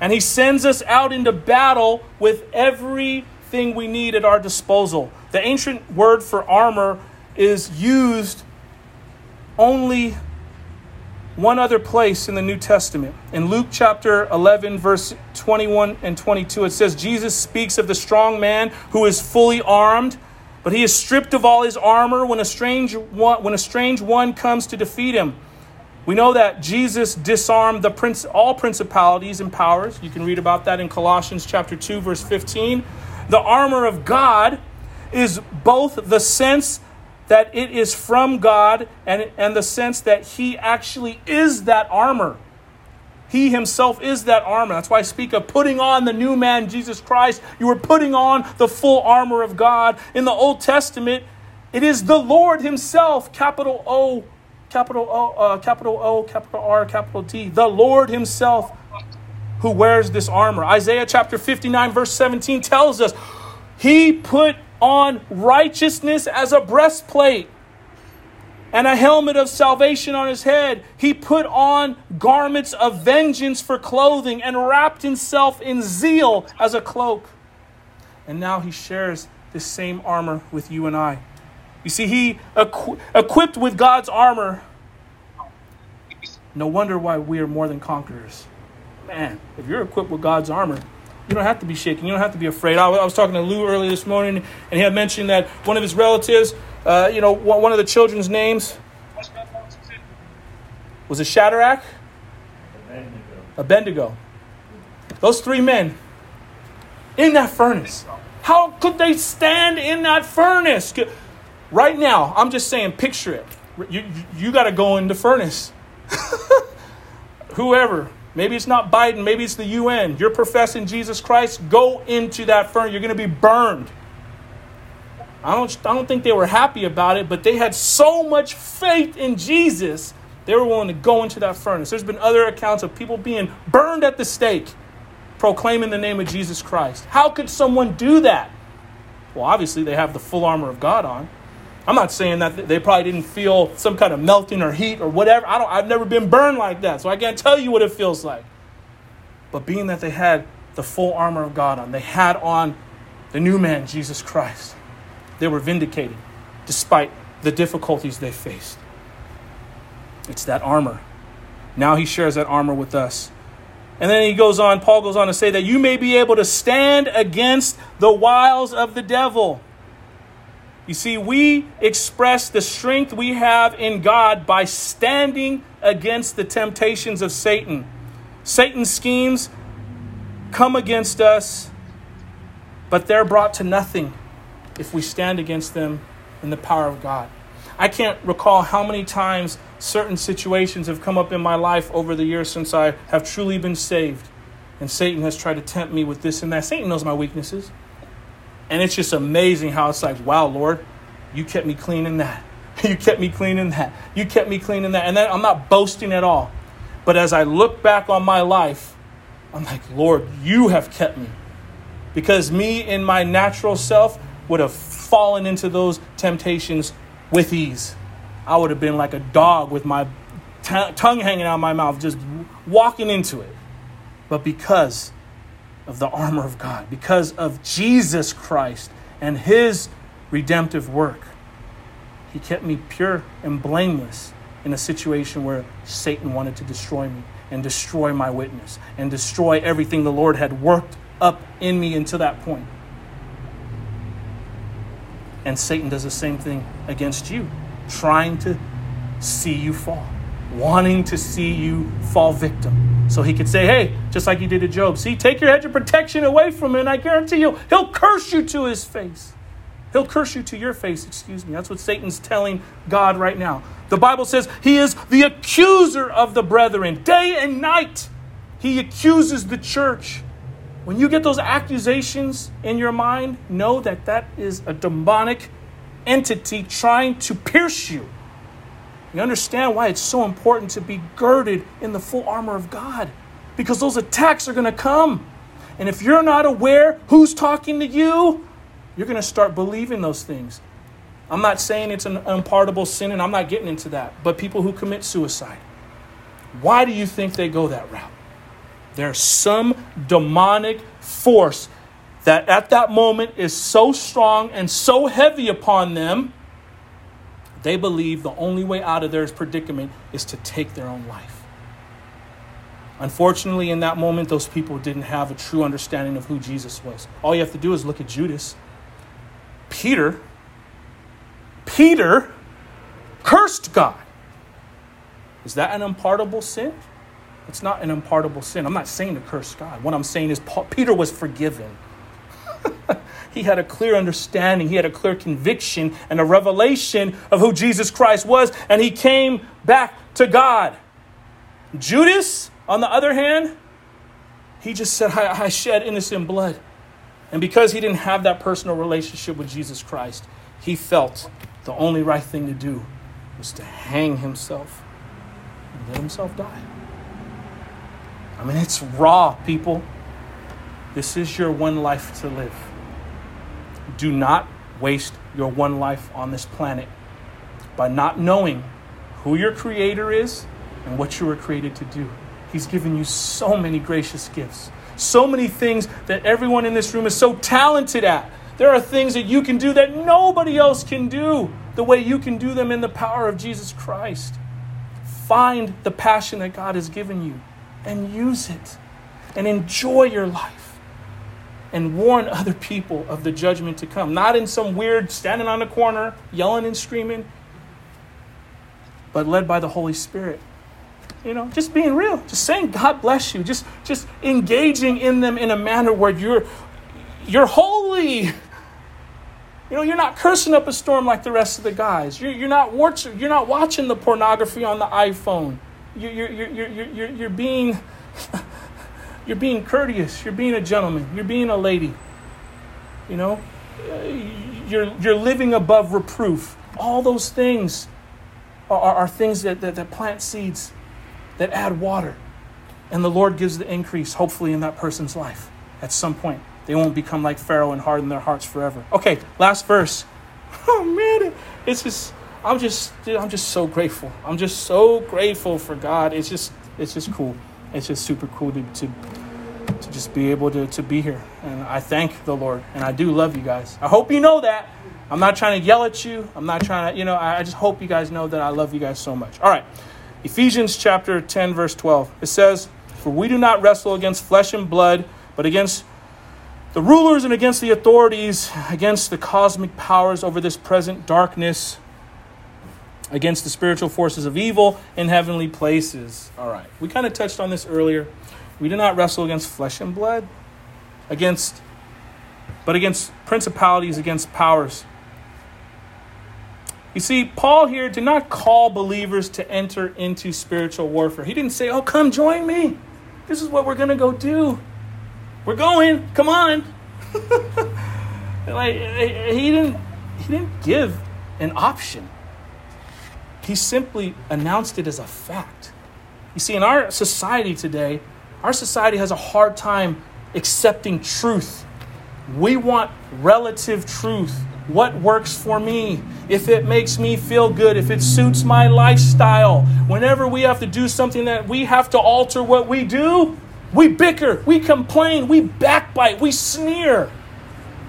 And He sends us out into battle with everything we need at our disposal. The ancient word for armor is used only one other place in the New Testament. In Luke chapter 11, verse 21 and 22, it says, Jesus speaks of the strong man who is fully armed, but he is stripped of all his armor when a strange one, when a strange one comes to defeat him. We know that Jesus disarmed the prince, all principalities and powers. You can read about that in Colossians chapter 2, verse 15. The armor of God is both the sense that it is from God and, and the sense that He actually is that armor. He Himself is that armor. That's why I speak of putting on the new man, Jesus Christ. You are putting on the full armor of God. In the Old Testament, it is the Lord Himself, capital O, capital O, uh, capital O, capital R, capital D, the Lord Himself who wears this armor. Isaiah chapter 59, verse 17 tells us, He put on righteousness as a breastplate and a helmet of salvation on his head. He put on garments of vengeance for clothing and wrapped himself in zeal as a cloak. And now he shares this same armor with you and I. You see, he equ- equipped with God's armor. No wonder why we are more than conquerors. Man, if you're equipped with God's armor, you don't have to be shaken. You don't have to be afraid. I, was talking to Lou earlier this morning, and he had mentioned that one of his relatives, uh, you know, one of the children's names was it Shadrach? Abednego. Those three men in that furnace. How could they stand in that furnace? Right now, I'm just saying, picture it. You, you, you got to go in the furnace. Whoever, Maybe it's not Biden, maybe it's the UN. You're professing Jesus Christ, go into that furnace. You're going to be burned. I don't, I don't think they were happy about it, but they had so much faith in Jesus, they were willing to go into that furnace. There's been other accounts of people being burned at the stake, proclaiming the name of Jesus Christ. How could someone do that? Well, obviously, they have the full armor of God on. I'm not saying that they probably didn't feel some kind of melting or heat or whatever. I don't, I've never been burned like that, so I can't tell you what it feels like. But being that they had the full armor of God on, they had on the new man, Jesus Christ, they were vindicated despite the difficulties they faced. It's that armor. Now he shares that armor with us. And then he goes on, Paul goes on to say that you may be able to stand against the wiles of the devil. You see, we express the strength we have in God by standing against the temptations of Satan. Satan's schemes come against us, but they're brought to nothing if we stand against them in the power of God. I can't recall how many times certain situations have come up in my life over the years since I have truly been saved. And Satan has tried to tempt me with this and that. Satan knows my weaknesses. And it's just amazing how it's like, wow, Lord, you kept me clean in that. You kept me clean in that. You kept me clean in that. And then I'm not boasting at all. But as I look back on my life, I'm like, Lord, you have kept me. Because me in my natural self would have fallen into those temptations with ease. I would have been like a dog with my t- tongue hanging out of my mouth, just walking into it. But because of the armor of God, because of Jesus Christ and his redemptive work, he kept me pure and blameless in a situation where Satan wanted to destroy me and destroy my witness and destroy everything the Lord had worked up in me until that point. And Satan does the same thing against you, trying to see you fall, wanting to see you fall victim. So he could say, hey, just like he did to Job, see, take your hedge of protection away from him, and I guarantee you, he'll curse you to his face. He'll curse you to your face, excuse me. That's what Satan's telling God right now. The Bible says he is the accuser of the brethren day and night. He accuses the church. When you get those accusations in your mind, know that that is a demonic entity trying to pierce you. You understand why it's so important to be girded in the full armor of God because those attacks are going to come. And if you're not aware who's talking to you, you're going to start believing those things. I'm not saying it's an unpardonable sin, and I'm not getting into that. But people who commit suicide, why do you think they go that route? There's some demonic force that at that moment is so strong and so heavy upon them, they believe the only way out of their predicament is to take their own life. Unfortunately, in that moment, those people didn't have a true understanding of who Jesus was. All you have to do is look at Judas. Peter, Peter cursed God. Is that an unpardonable sin? It's not an unpardonable sin. I'm not saying to curse God. What I'm saying is Paul, Peter was forgiven. he had a clear understanding, he had a clear conviction and a revelation of who Jesus Christ was, and he came back to God. Judas, on the other hand, he just said, I, I shed innocent blood. And because he didn't have that personal relationship with Jesus Christ, he felt the only right thing to do was to hang himself and let himself die. I mean, it's raw, people. This is your one life to live. Do not waste your one life on this planet by not knowing who your creator is and what you were created to do. He's given you so many gracious gifts, so many things that everyone in this room is so talented at. There are things that you can do that nobody else can do the way you can do them in the power of Jesus Christ. Find the passion that God has given you and use it and enjoy your life and warn other people of the judgment to come. Not in some weird standing on the corner, yelling and screaming, but led by the Holy Spirit. You know, just being real, just saying God bless you, just just engaging in them in a manner where you're you're holy. You know, you're not cursing up a storm like the rest of the guys. You're, you're, not, watching, you're not watching the pornography on the iPhone. You're, you're, you're, you're, you're, you're, being, you're being courteous. You're being a gentleman. You're being a lady. You know, you're, you're living above reproof. All those things are, are, are things that, that, that plant seeds that add water. And the Lord gives the increase, hopefully, in that person's life at some point. They won't become like Pharaoh and harden their hearts forever. Okay, last verse. Oh man, it's just I'm just I'm just so grateful. I'm just so grateful for God. It's just it's just cool. It's just super cool to to, to just be able to, to be here. And I thank the Lord. And I do love you guys. I hope you know that. I'm not trying to yell at you. I'm not trying to, you know, I just hope you guys know that I love you guys so much. All right. Ephesians chapter 10, verse 12. It says, For we do not wrestle against flesh and blood, but against the rulers and against the authorities, against the cosmic powers over this present darkness, against the spiritual forces of evil in heavenly places. All right. We kind of touched on this earlier. We do not wrestle against flesh and blood, against but against principalities, against powers. You see, Paul here did not call believers to enter into spiritual warfare. He didn't say, "Oh, come join me. This is what we're going to go do." We're going. Come on. like he didn't he didn't give an option. He simply announced it as a fact. You see, in our society today, our society has a hard time accepting truth. We want relative truth. What works for me? If it makes me feel good, if it suits my lifestyle. Whenever we have to do something that we have to alter what we do, we bicker, we complain, we backbite, we sneer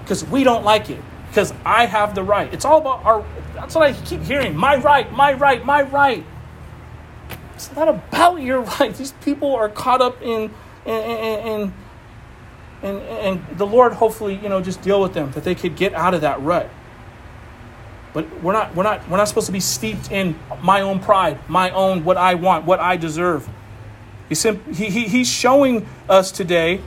because we don't like it, because I have the right. It's all about our, that's what I keep hearing my right, my right, my right. It's not about your right. These people are caught up in, in, in, and, and the Lord hopefully, you know, just deal with them that they could get out of that rut. But we're not, we're not, we're not supposed to be steeped in my own pride, my own what I want, what I deserve. He's, he, he, he's showing us today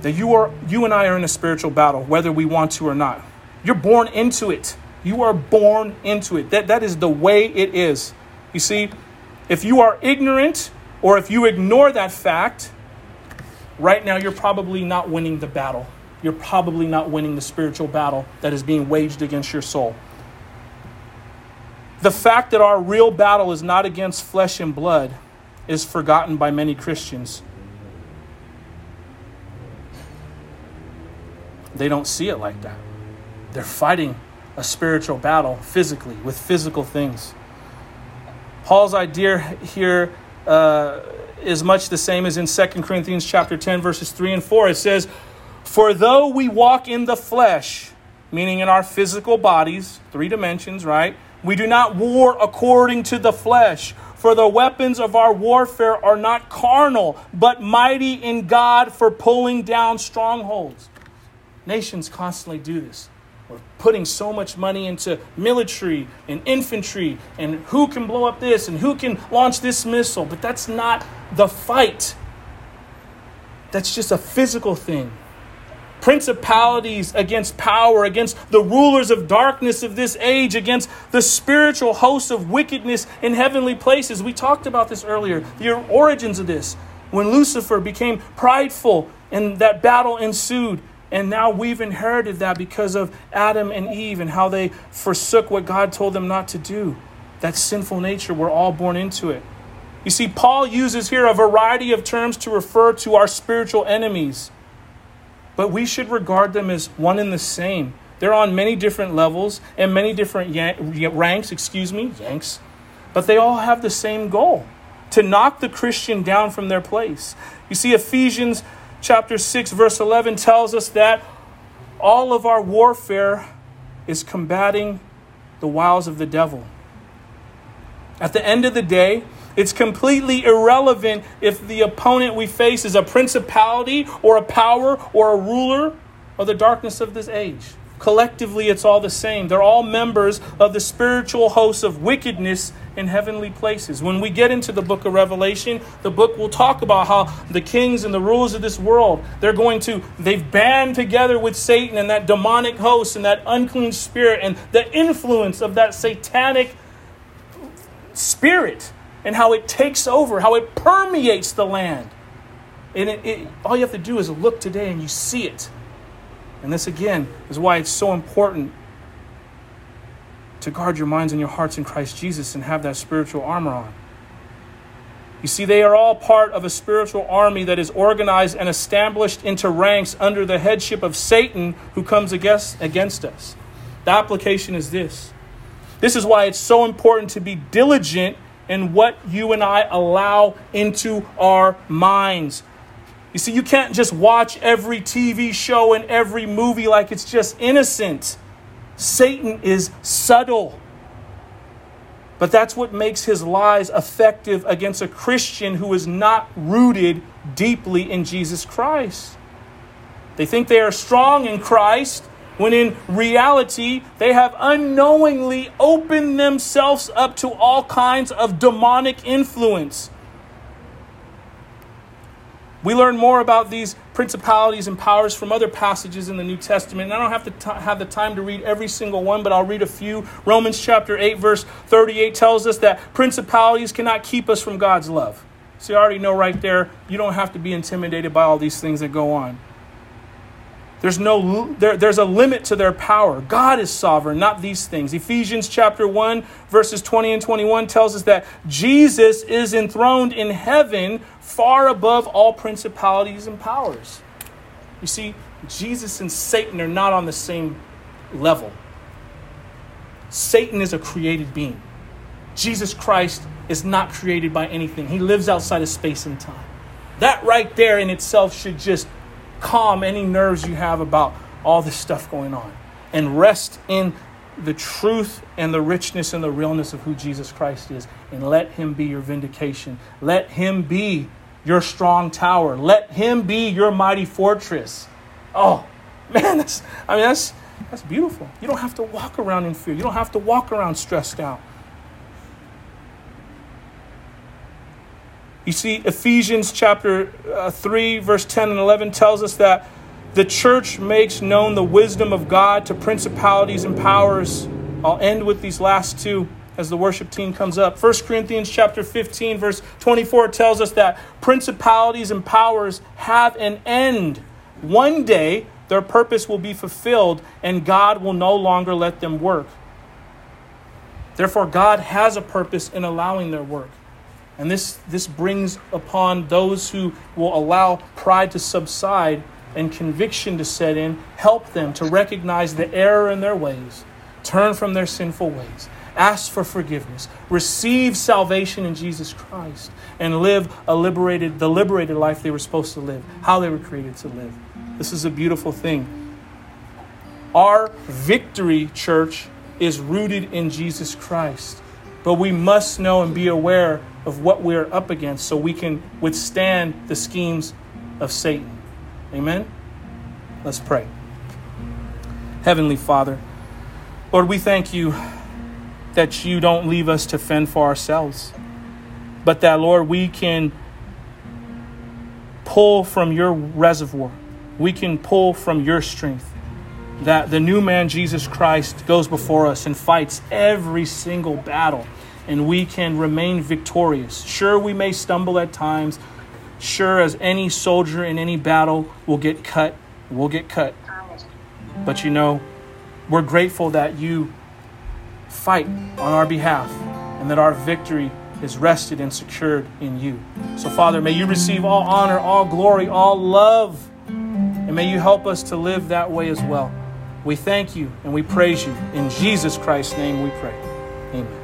that you, are, you and I are in a spiritual battle, whether we want to or not. You're born into it. You are born into it. That, that is the way it is. You see, if you are ignorant or if you ignore that fact, right now you're probably not winning the battle. You're probably not winning the spiritual battle that is being waged against your soul. The fact that our real battle is not against flesh and blood is forgotten by many Christians. They don't see it like that. They're fighting a spiritual battle physically with physical things. Paul's idea here uh, is much the same as in 2 Corinthians chapter 10 verses 3 and 4. It says, "For though we walk in the flesh, meaning in our physical bodies, three dimensions, right? We do not war according to the flesh." For the weapons of our warfare are not carnal, but mighty in God for pulling down strongholds. Nations constantly do this. We're putting so much money into military and infantry and who can blow up this and who can launch this missile, but that's not the fight. That's just a physical thing. Principalities against power, against the rulers of darkness of this age, against the spiritual hosts of wickedness in heavenly places. We talked about this earlier, the origins of this. When Lucifer became prideful and that battle ensued, and now we've inherited that because of Adam and Eve and how they forsook what God told them not to do. That sinful nature, we're all born into it. You see, Paul uses here a variety of terms to refer to our spiritual enemies, but we should regard them as one and the same. They're on many different levels and many different ranks, excuse me, yanks, but they all have the same goal to knock the Christian down from their place. You see, Ephesians chapter 6, verse 11 tells us that all of our warfare is combating the wiles of the devil. At the end of the day, it's completely irrelevant if the opponent we face is a principality or a power or a ruler of the darkness of this age. Collectively, it's all the same. They're all members of the spiritual hosts of wickedness in heavenly places. When we get into the book of Revelation, the book will talk about how the kings and the rulers of this world, they're going to, they've band together with Satan and that demonic host and that unclean spirit and the influence of that satanic spirit and how it takes over, how it permeates the land. And it, it, all you have to do is look today and you see it. And this, again, is why it's so important to guard your minds and your hearts in Christ Jesus and have that spiritual armor on. You see, they are all part of a spiritual army that is organized and established into ranks under the headship of Satan who comes against, against us. The application is this. This is why it's so important to be diligent in what you and I allow into our minds. You see, you can't just watch every TV show and every movie like it's just innocent. Satan is subtle. But that's what makes his lies effective against a Christian who is not rooted deeply in Jesus Christ. They think they are strong in Christ when in reality they have unknowingly opened themselves up to all kinds of demonic influence. We learn more about these principalities and powers from other passages in the New Testament. And I don't have to t- have the time to read every single one, but I'll read a few. Romans chapter 8, verse 38 tells us that principalities cannot keep us from God's love. So you already know right there, you don't have to be intimidated by all these things that go on. There's no there, there's a limit to their power. God is sovereign, not these things. Ephesians chapter 1 verses 20 and 21 tells us that Jesus is enthroned in heaven far above all principalities and powers. You see, Jesus and Satan are not on the same level. Satan is a created being. Jesus Christ is not created by anything. He lives outside of space and time. That right there in itself should just calm any nerves you have about all this stuff going on and rest in the truth and the richness and the realness of who Jesus Christ is and let him be your vindication. Let him be your strong tower. Let him be your mighty fortress. Oh, man, that's I mean that's that's beautiful. You don't have to walk around in fear. You don't have to walk around stressed out. You see, Ephesians chapter uh, 3, verse 10 and 11 tells us that the church makes known the wisdom of God to principalities and powers. I'll end with these last two as the worship team comes up. 1 Corinthians chapter 15 verse 24 tells us that principalities and powers have an end. One day their purpose will be fulfilled and God will no longer let them work. Therefore God has a purpose in allowing their work. And this, this brings upon those who will allow pride to subside and conviction to set in, help them to recognize the error in their ways, turn from their sinful ways, ask for forgiveness, receive salvation in Jesus Christ, and live a liberated, the liberated life they were supposed to live, how they were created to live. This is a beautiful thing. Our victory, church, is rooted in Jesus Christ. But we must know and be aware of what we're up against so we can withstand the schemes of Satan. Amen? Let's pray. Heavenly Father, Lord, we thank you that you don't leave us to fend for ourselves, but that, Lord, we can pull from your reservoir, we can pull from your strength. That the new man, Jesus Christ, goes before us and fights every single battle and we can remain victorious. Sure, we may stumble at times. Sure, as any soldier in any battle will get cut, we'll get cut. But you know, we're grateful that you fight on our behalf and that our victory is rested and secured in you. So, Father, may you receive all honor, all glory, all love, and may you help us to live that way as well. We thank you and we praise you. In Jesus Christ's name we pray. Amen.